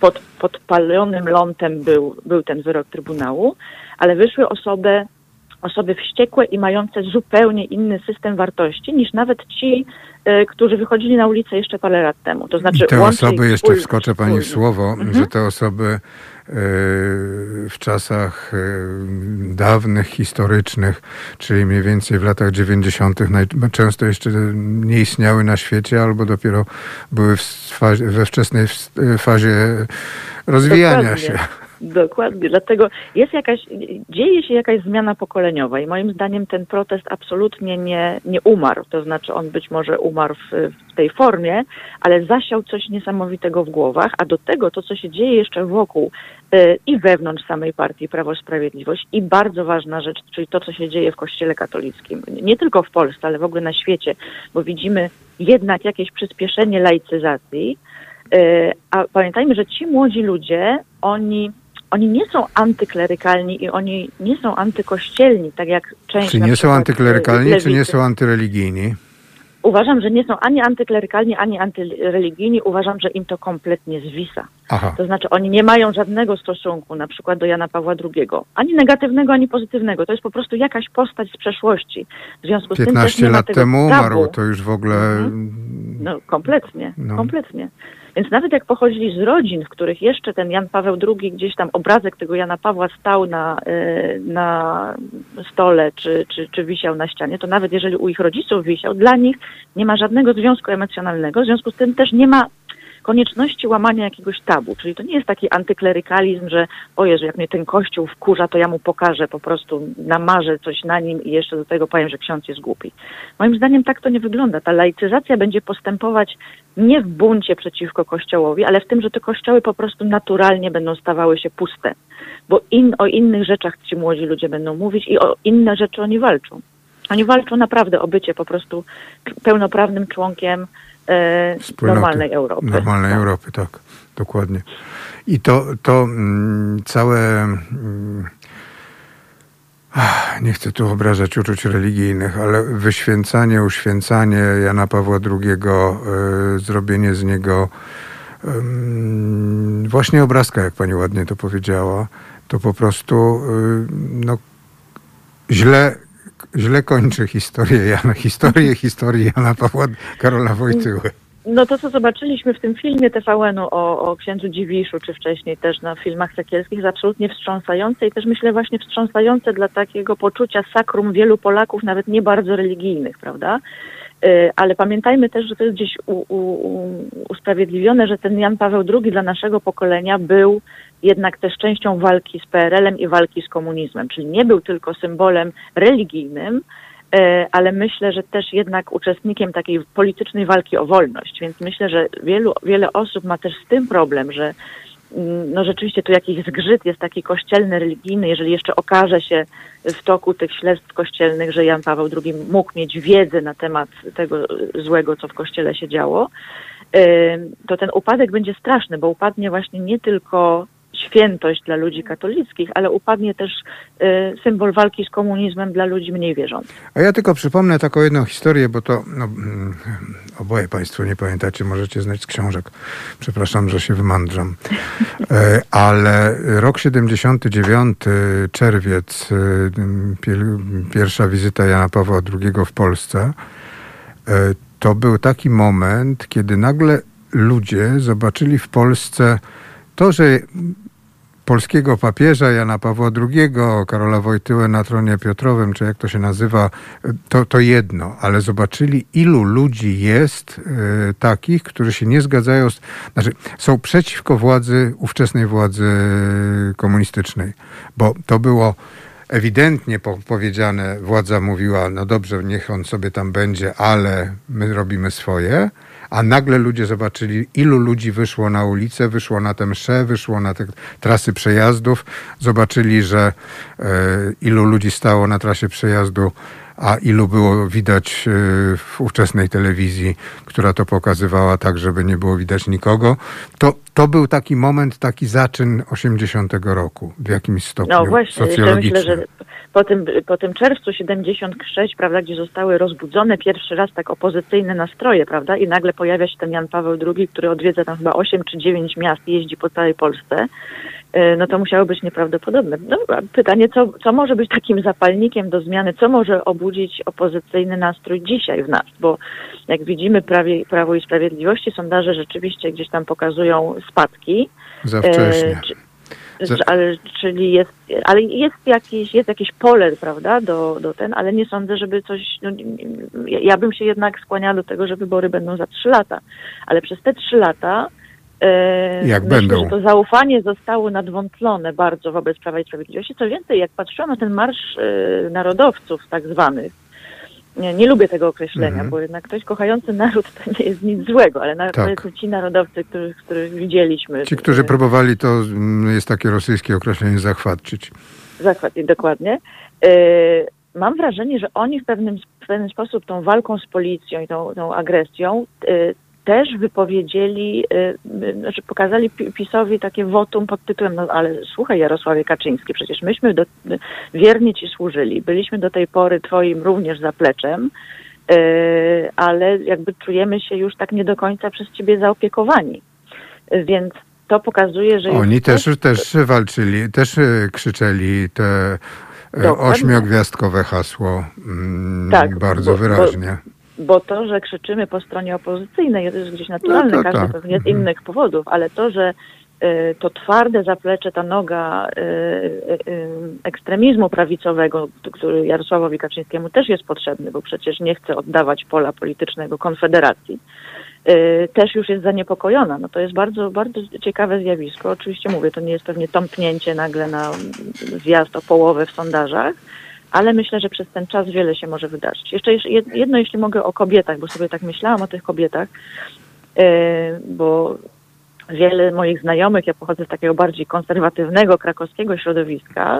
pod podpalonym lądem był, był ten wyrok Trybunału, ale wyszły osoby, osoby wściekłe i mające zupełnie inny system wartości niż nawet ci, y, którzy wychodzili na ulicę jeszcze parę lat temu. To znaczy, te osoby, jeszcze wskoczę pani w słowo, mhm. że te osoby w czasach dawnych, historycznych, czyli mniej więcej w latach 90., często jeszcze nie istniały na świecie, albo dopiero były we wczesnej fazie rozwijania Dokładnie. się. Dokładnie, dlatego jest jakaś, dzieje się jakaś zmiana pokoleniowa i moim zdaniem ten protest absolutnie nie, nie umarł, to znaczy on być może umarł w, w tej formie, ale zasiał coś niesamowitego w głowach, a do tego to, co się dzieje jeszcze wokół i wewnątrz samej partii Prawo i Sprawiedliwość i bardzo ważna rzecz, czyli to, co się dzieje w Kościele katolickim, nie tylko w Polsce, ale w ogóle na świecie, bo widzimy jednak jakieś przyspieszenie laicyzacji, y, a pamiętajmy, że ci młodzi ludzie, oni oni nie są antyklerykalni i oni nie są antykościelni, tak jak część... Czy nie są antyklerykalni, lewicy. czy nie są antyreligijni? Uważam, że nie są ani antyklerykalni, ani antyreligijni. Uważam, że im to kompletnie zwisa. Aha. To znaczy oni nie mają żadnego stosunku na przykład do Jana Pawła II. Ani negatywnego, ani pozytywnego. To jest po prostu jakaś postać z przeszłości. W związku z 15 tym lat temu umarł, to już w ogóle... Mhm. No kompletnie, no. kompletnie. Więc nawet jak pochodzili z rodzin, w których jeszcze ten Jan Paweł II, gdzieś tam obrazek tego Jana Pawła stał na, e, na stole czy, czy, czy wisiał na ścianie, to nawet jeżeli u ich rodziców wisiał, dla nich nie ma żadnego związku emocjonalnego, w związku z tym też nie ma konieczności łamania jakiegoś tabu. Czyli to nie jest taki antyklerykalizm, że o Jezu, jak mnie ten kościół wkurza, to ja mu pokażę, po prostu namarzę coś na nim i jeszcze do tego powiem, że ksiądz jest głupi. Moim zdaniem tak to nie wygląda. Ta laicyzacja będzie postępować nie w buncie przeciwko kościołowi, ale w tym, że te kościoły po prostu naturalnie będą stawały się puste. Bo in, o innych rzeczach ci młodzi ludzie będą mówić i o inne rzeczy oni walczą. Oni walczą naprawdę o bycie po prostu pełnoprawnym członkiem e, normalnej Europy. Normalnej tak. Europy, tak, dokładnie. I to, to mm, całe. Mm, nie chcę tu obrażać uczuć religijnych, ale wyświęcanie, uświęcanie Jana Pawła II, y, zrobienie z niego y, właśnie obrazka, jak pani ładnie to powiedziała, to po prostu y, no, źle źle kończy historię Jana, historię historii Jana Pawła Karola Wojtyły. No to, co zobaczyliśmy w tym filmie TVN-u o, o księdzu Dziwiszu, czy wcześniej też na filmach sekielskich, jest absolutnie wstrząsające i też myślę właśnie wstrząsające dla takiego poczucia sakrum wielu Polaków, nawet nie bardzo religijnych, prawda? Y, ale pamiętajmy też, że to jest gdzieś u, u, usprawiedliwione, że ten Jan Paweł II dla naszego pokolenia był jednak też częścią walki z PRL-em i walki z komunizmem, czyli nie był tylko symbolem religijnym, ale myślę, że też jednak uczestnikiem takiej politycznej walki o wolność. Więc myślę, że wielu, wiele osób ma też z tym problem, że mm, no rzeczywiście tu jakiś zgrzyt jest taki kościelny, religijny, jeżeli jeszcze okaże się w toku tych śledztw kościelnych, że Jan Paweł II mógł mieć wiedzę na temat tego złego, co w kościele się działo, e, to ten upadek będzie straszny, bo upadnie właśnie nie tylko świętość dla ludzi katolickich, ale upadnie też y, symbol walki z komunizmem dla ludzi mniej wierzących. A ja tylko przypomnę taką jedną historię, bo to no, mm, oboje Państwo nie pamiętacie, możecie znać z książek. Przepraszam, że się wymądrzam. E, ale rok 79, czerwiec, y, pierwsza wizyta Jana Pawła II w Polsce, e, to był taki moment, kiedy nagle ludzie zobaczyli w Polsce to, że polskiego papieża Jana Pawła II, Karola Wojtyłę na tronie Piotrowym, czy jak to się nazywa, to, to jedno, ale zobaczyli, ilu ludzi jest y, takich, którzy się nie zgadzają, z, znaczy są przeciwko władzy, ówczesnej władzy komunistycznej, bo to było ewidentnie powiedziane, władza mówiła, no dobrze, niech on sobie tam będzie, ale my robimy swoje, a nagle ludzie zobaczyli, ilu ludzi wyszło na ulicę, wyszło na tę mszę, wyszło na te trasy przejazdów, zobaczyli, że e, ilu ludzi stało na trasie przejazdu a ilu było widać e, w ówczesnej telewizji, która to pokazywała tak, żeby nie było widać nikogo. To, to był taki moment, taki zaczyn 80 roku w jakimś stopniu no właśnie, socjologicznym. Myślę, że po tym, po tym czerwcu 76, prawda, gdzie zostały rozbudzone pierwszy raz tak opozycyjne nastroje, prawda, i nagle pojawia się ten Jan Paweł II, który odwiedza tam chyba 8 czy 9 miast i jeździ po całej Polsce, no to musiało być nieprawdopodobne. No, pytanie, co, co może być takim zapalnikiem do zmiany, co może obudzić opozycyjny nastrój dzisiaj w nas, bo jak widzimy Prawie, Prawo i Sprawiedliwości, sondaże rzeczywiście gdzieś tam pokazują spadki. Za wcześnie. E, ale, czyli jest, ale jest jakieś, jest jakieś pole, prawda, do, do ten, ale nie sądzę, żeby coś, no, ja bym się jednak skłaniała do tego, że wybory będą za trzy lata, ale przez te trzy lata Jak Myślę, będą? to zaufanie zostało nadwątlone bardzo wobec Prawa i Sprawiedliwości. Co więcej, jak patrzyłam na ten marsz e, narodowców tak zwanych, nie, nie lubię tego określenia, Mhm. bo jednak ktoś kochający naród to nie jest nic złego, ale na, Tak. powiedzmy ci narodowcy, których, których widzieliśmy. Ci, którzy e, próbowali, to mm, jest takie rosyjskie określenie, zachwatczyć. Dokładnie, dokładnie. E, Mam wrażenie, że oni w pewnym, w pewien sposób tą walką z policją i tą, tą agresją e, też wypowiedzieli, e, m, znaczy pokazali Pi- PiSowi takie wotum pod tytułem, no ale słuchaj Jarosławie Kaczyński, przecież myśmy do, wiernie ci służyli, byliśmy do tej pory twoim również zapleczem, ale jakby czujemy się już tak nie do końca przez ciebie zaopiekowani. Więc to pokazuje, że... Oni też, ktoś- też walczyli, też krzyczeli te Dokładnie. ośmiogwiazdkowe hasło mm, Tak, bardzo bo- wyraźnie. Bo to, że krzyczymy po stronie opozycyjnej, to jest gdzieś naturalne, No to każdy tak. pewnie z Mhm. innych powodów, ale to, że y, to twarde zaplecze, ta noga y, y, ekstremizmu prawicowego, który Jarosławowi Kaczyńskiemu też jest potrzebny, bo przecież nie chce oddawać pola politycznego Konfederacji, też już jest zaniepokojona. No to jest bardzo, bardzo ciekawe zjawisko. Oczywiście mówię, to nie jest pewnie tąpnięcie nagle na zjazd o połowę w sondażach, ale myślę, że przez ten czas wiele się może wydarzyć. Jeszcze jedno, jeśli mogę, o kobietach, bo sobie tak myślałam o tych kobietach, e, bo wiele moich znajomych, ja pochodzę z takiego bardziej konserwatywnego, krakowskiego środowiska,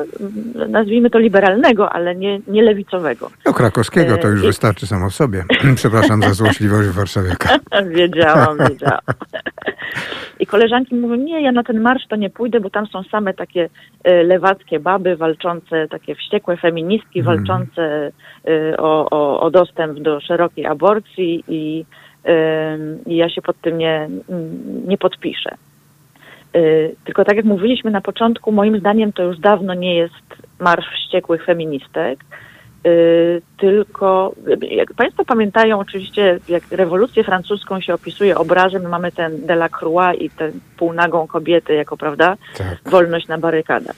nazwijmy to liberalnego, ale nie, nie lewicowego. No krakowskiego to już i- wystarczy samo w sobie. Przepraszam za złośliwość warszawiaka. wiedziałam, wiedziałam. I koleżanki mówią, nie, ja na ten marsz to nie pójdę, bo tam są same takie e, lewackie baby walczące, takie wściekłe feministki Mhm. walczące e, o, o, o dostęp do szerokiej aborcji i, i ja się pod tym nie, nie podpiszę. E, Tylko tak jak mówiliśmy na początku, moim zdaniem to już dawno nie jest marsz wściekłych feministek, y, tylko jak Państwo pamiętają oczywiście, jak rewolucję francuską się opisuje obrazem, mamy ten Delacroix i tę półnagą kobietę jako, prawda, Tak. wolność na barykadach.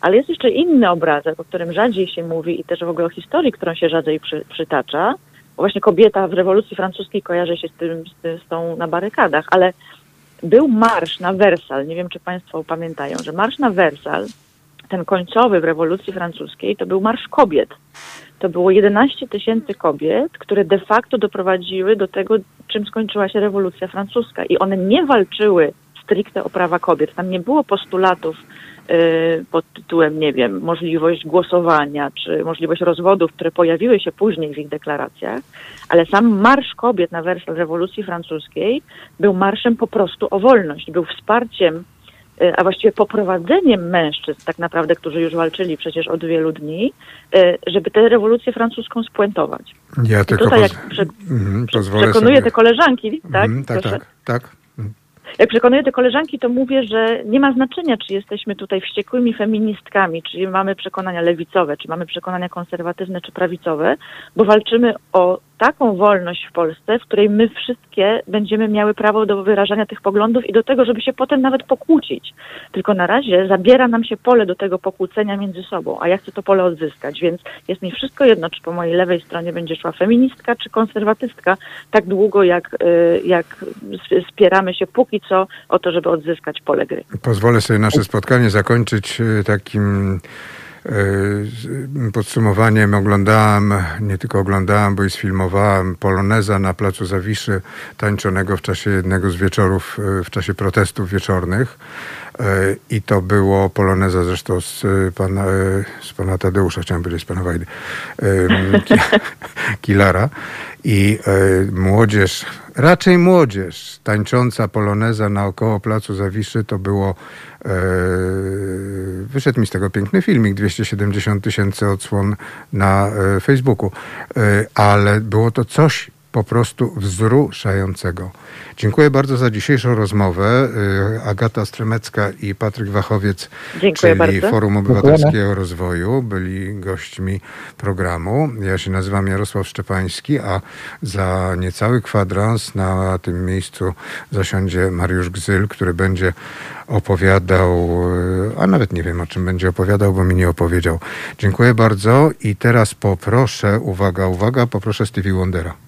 Ale jest jeszcze inny obrazek, o którym rzadziej się mówi i też w ogóle o historii, którą się rzadziej przy, przytacza. Właśnie kobieta w rewolucji francuskiej kojarzy się z, tym, z, z tą na barykadach, ale był marsz na Wersal, nie wiem czy Państwo pamiętają, że marsz na Wersal, ten końcowy w rewolucji francuskiej, to był marsz kobiet. To było 11 tysięcy kobiet, które de facto doprowadziły do tego, czym skończyła się rewolucja francuska. I one nie walczyły stricte o prawa kobiet. Tam nie było postulatów pod tytułem, nie wiem, możliwość głosowania czy możliwość rozwodów, które pojawiły się później w ich deklaracjach, ale sam Marsz Kobiet na wersji rewolucji francuskiej był marszem po prostu o wolność, był wsparciem y, a właściwie poprowadzeniem mężczyzn, tak naprawdę, którzy już walczyli przecież od wielu dni, y, żeby tę rewolucję francuską spuentować. Ja tylko tutaj jak prze- Mhm, pozwolę Przekonuję sobie... te koleżanki, tak? Mhm, tak, Proszę. tak, tak. Jak przekonuję te koleżanki, to mówię, że nie ma znaczenia, czy jesteśmy tutaj wściekłymi feministkami, czy mamy przekonania lewicowe, czy mamy przekonania konserwatywne, czy prawicowe, bo walczymy o taką wolność w Polsce, w której my wszystkie będziemy miały prawo do wyrażania tych poglądów i do tego, żeby się potem nawet pokłócić. Tylko na razie zabiera nam się pole do tego pokłócenia między sobą, a ja chcę to pole odzyskać, więc jest mi wszystko jedno, czy po mojej lewej stronie będzie szła feministka, czy konserwatystka, tak długo jak, y, jak sp- spieramy się póki co o to, żeby odzyskać pole gry. Pozwolę sobie nasze spotkanie zakończyć e, takim podsumowaniem. Oglądałem, nie tylko oglądałem, bo i sfilmowałem Poloneza na Placu Zawiszy, tańczonego w czasie jednego z wieczorów, e, w czasie protestów wieczornych. E, I to było Poloneza zresztą z pana, z pana Tadeusza, chciałem powiedzieć, z pana Wajdy, Kilara. I młodzież, raczej młodzież, tańcząca poloneza naokoło Placu Zawiszy, to było, e, wyszedł mi z tego piękny filmik, 270 tysięcy odsłon na e, Facebooku, e, ale było to coś po prostu wzruszającego. Dziękuję bardzo za dzisiejszą rozmowę. E, Agata Stremecka i Patryk Wachowiec, Dziękuję czyli bardzo. Forum Dziękujemy. Obywatelskiego Rozwoju, byli gośćmi programu. Ja się nazywam Jarosław Szczepański, a za niecały kwadrans na tym miejscu zasiądzie Mariusz Gzyl, który będzie opowiadał, e, a nawet nie wiem o czym będzie opowiadał, bo mi nie opowiedział. Dziękuję bardzo i teraz poproszę, uwaga, uwaga, poproszę Stevie Wondera.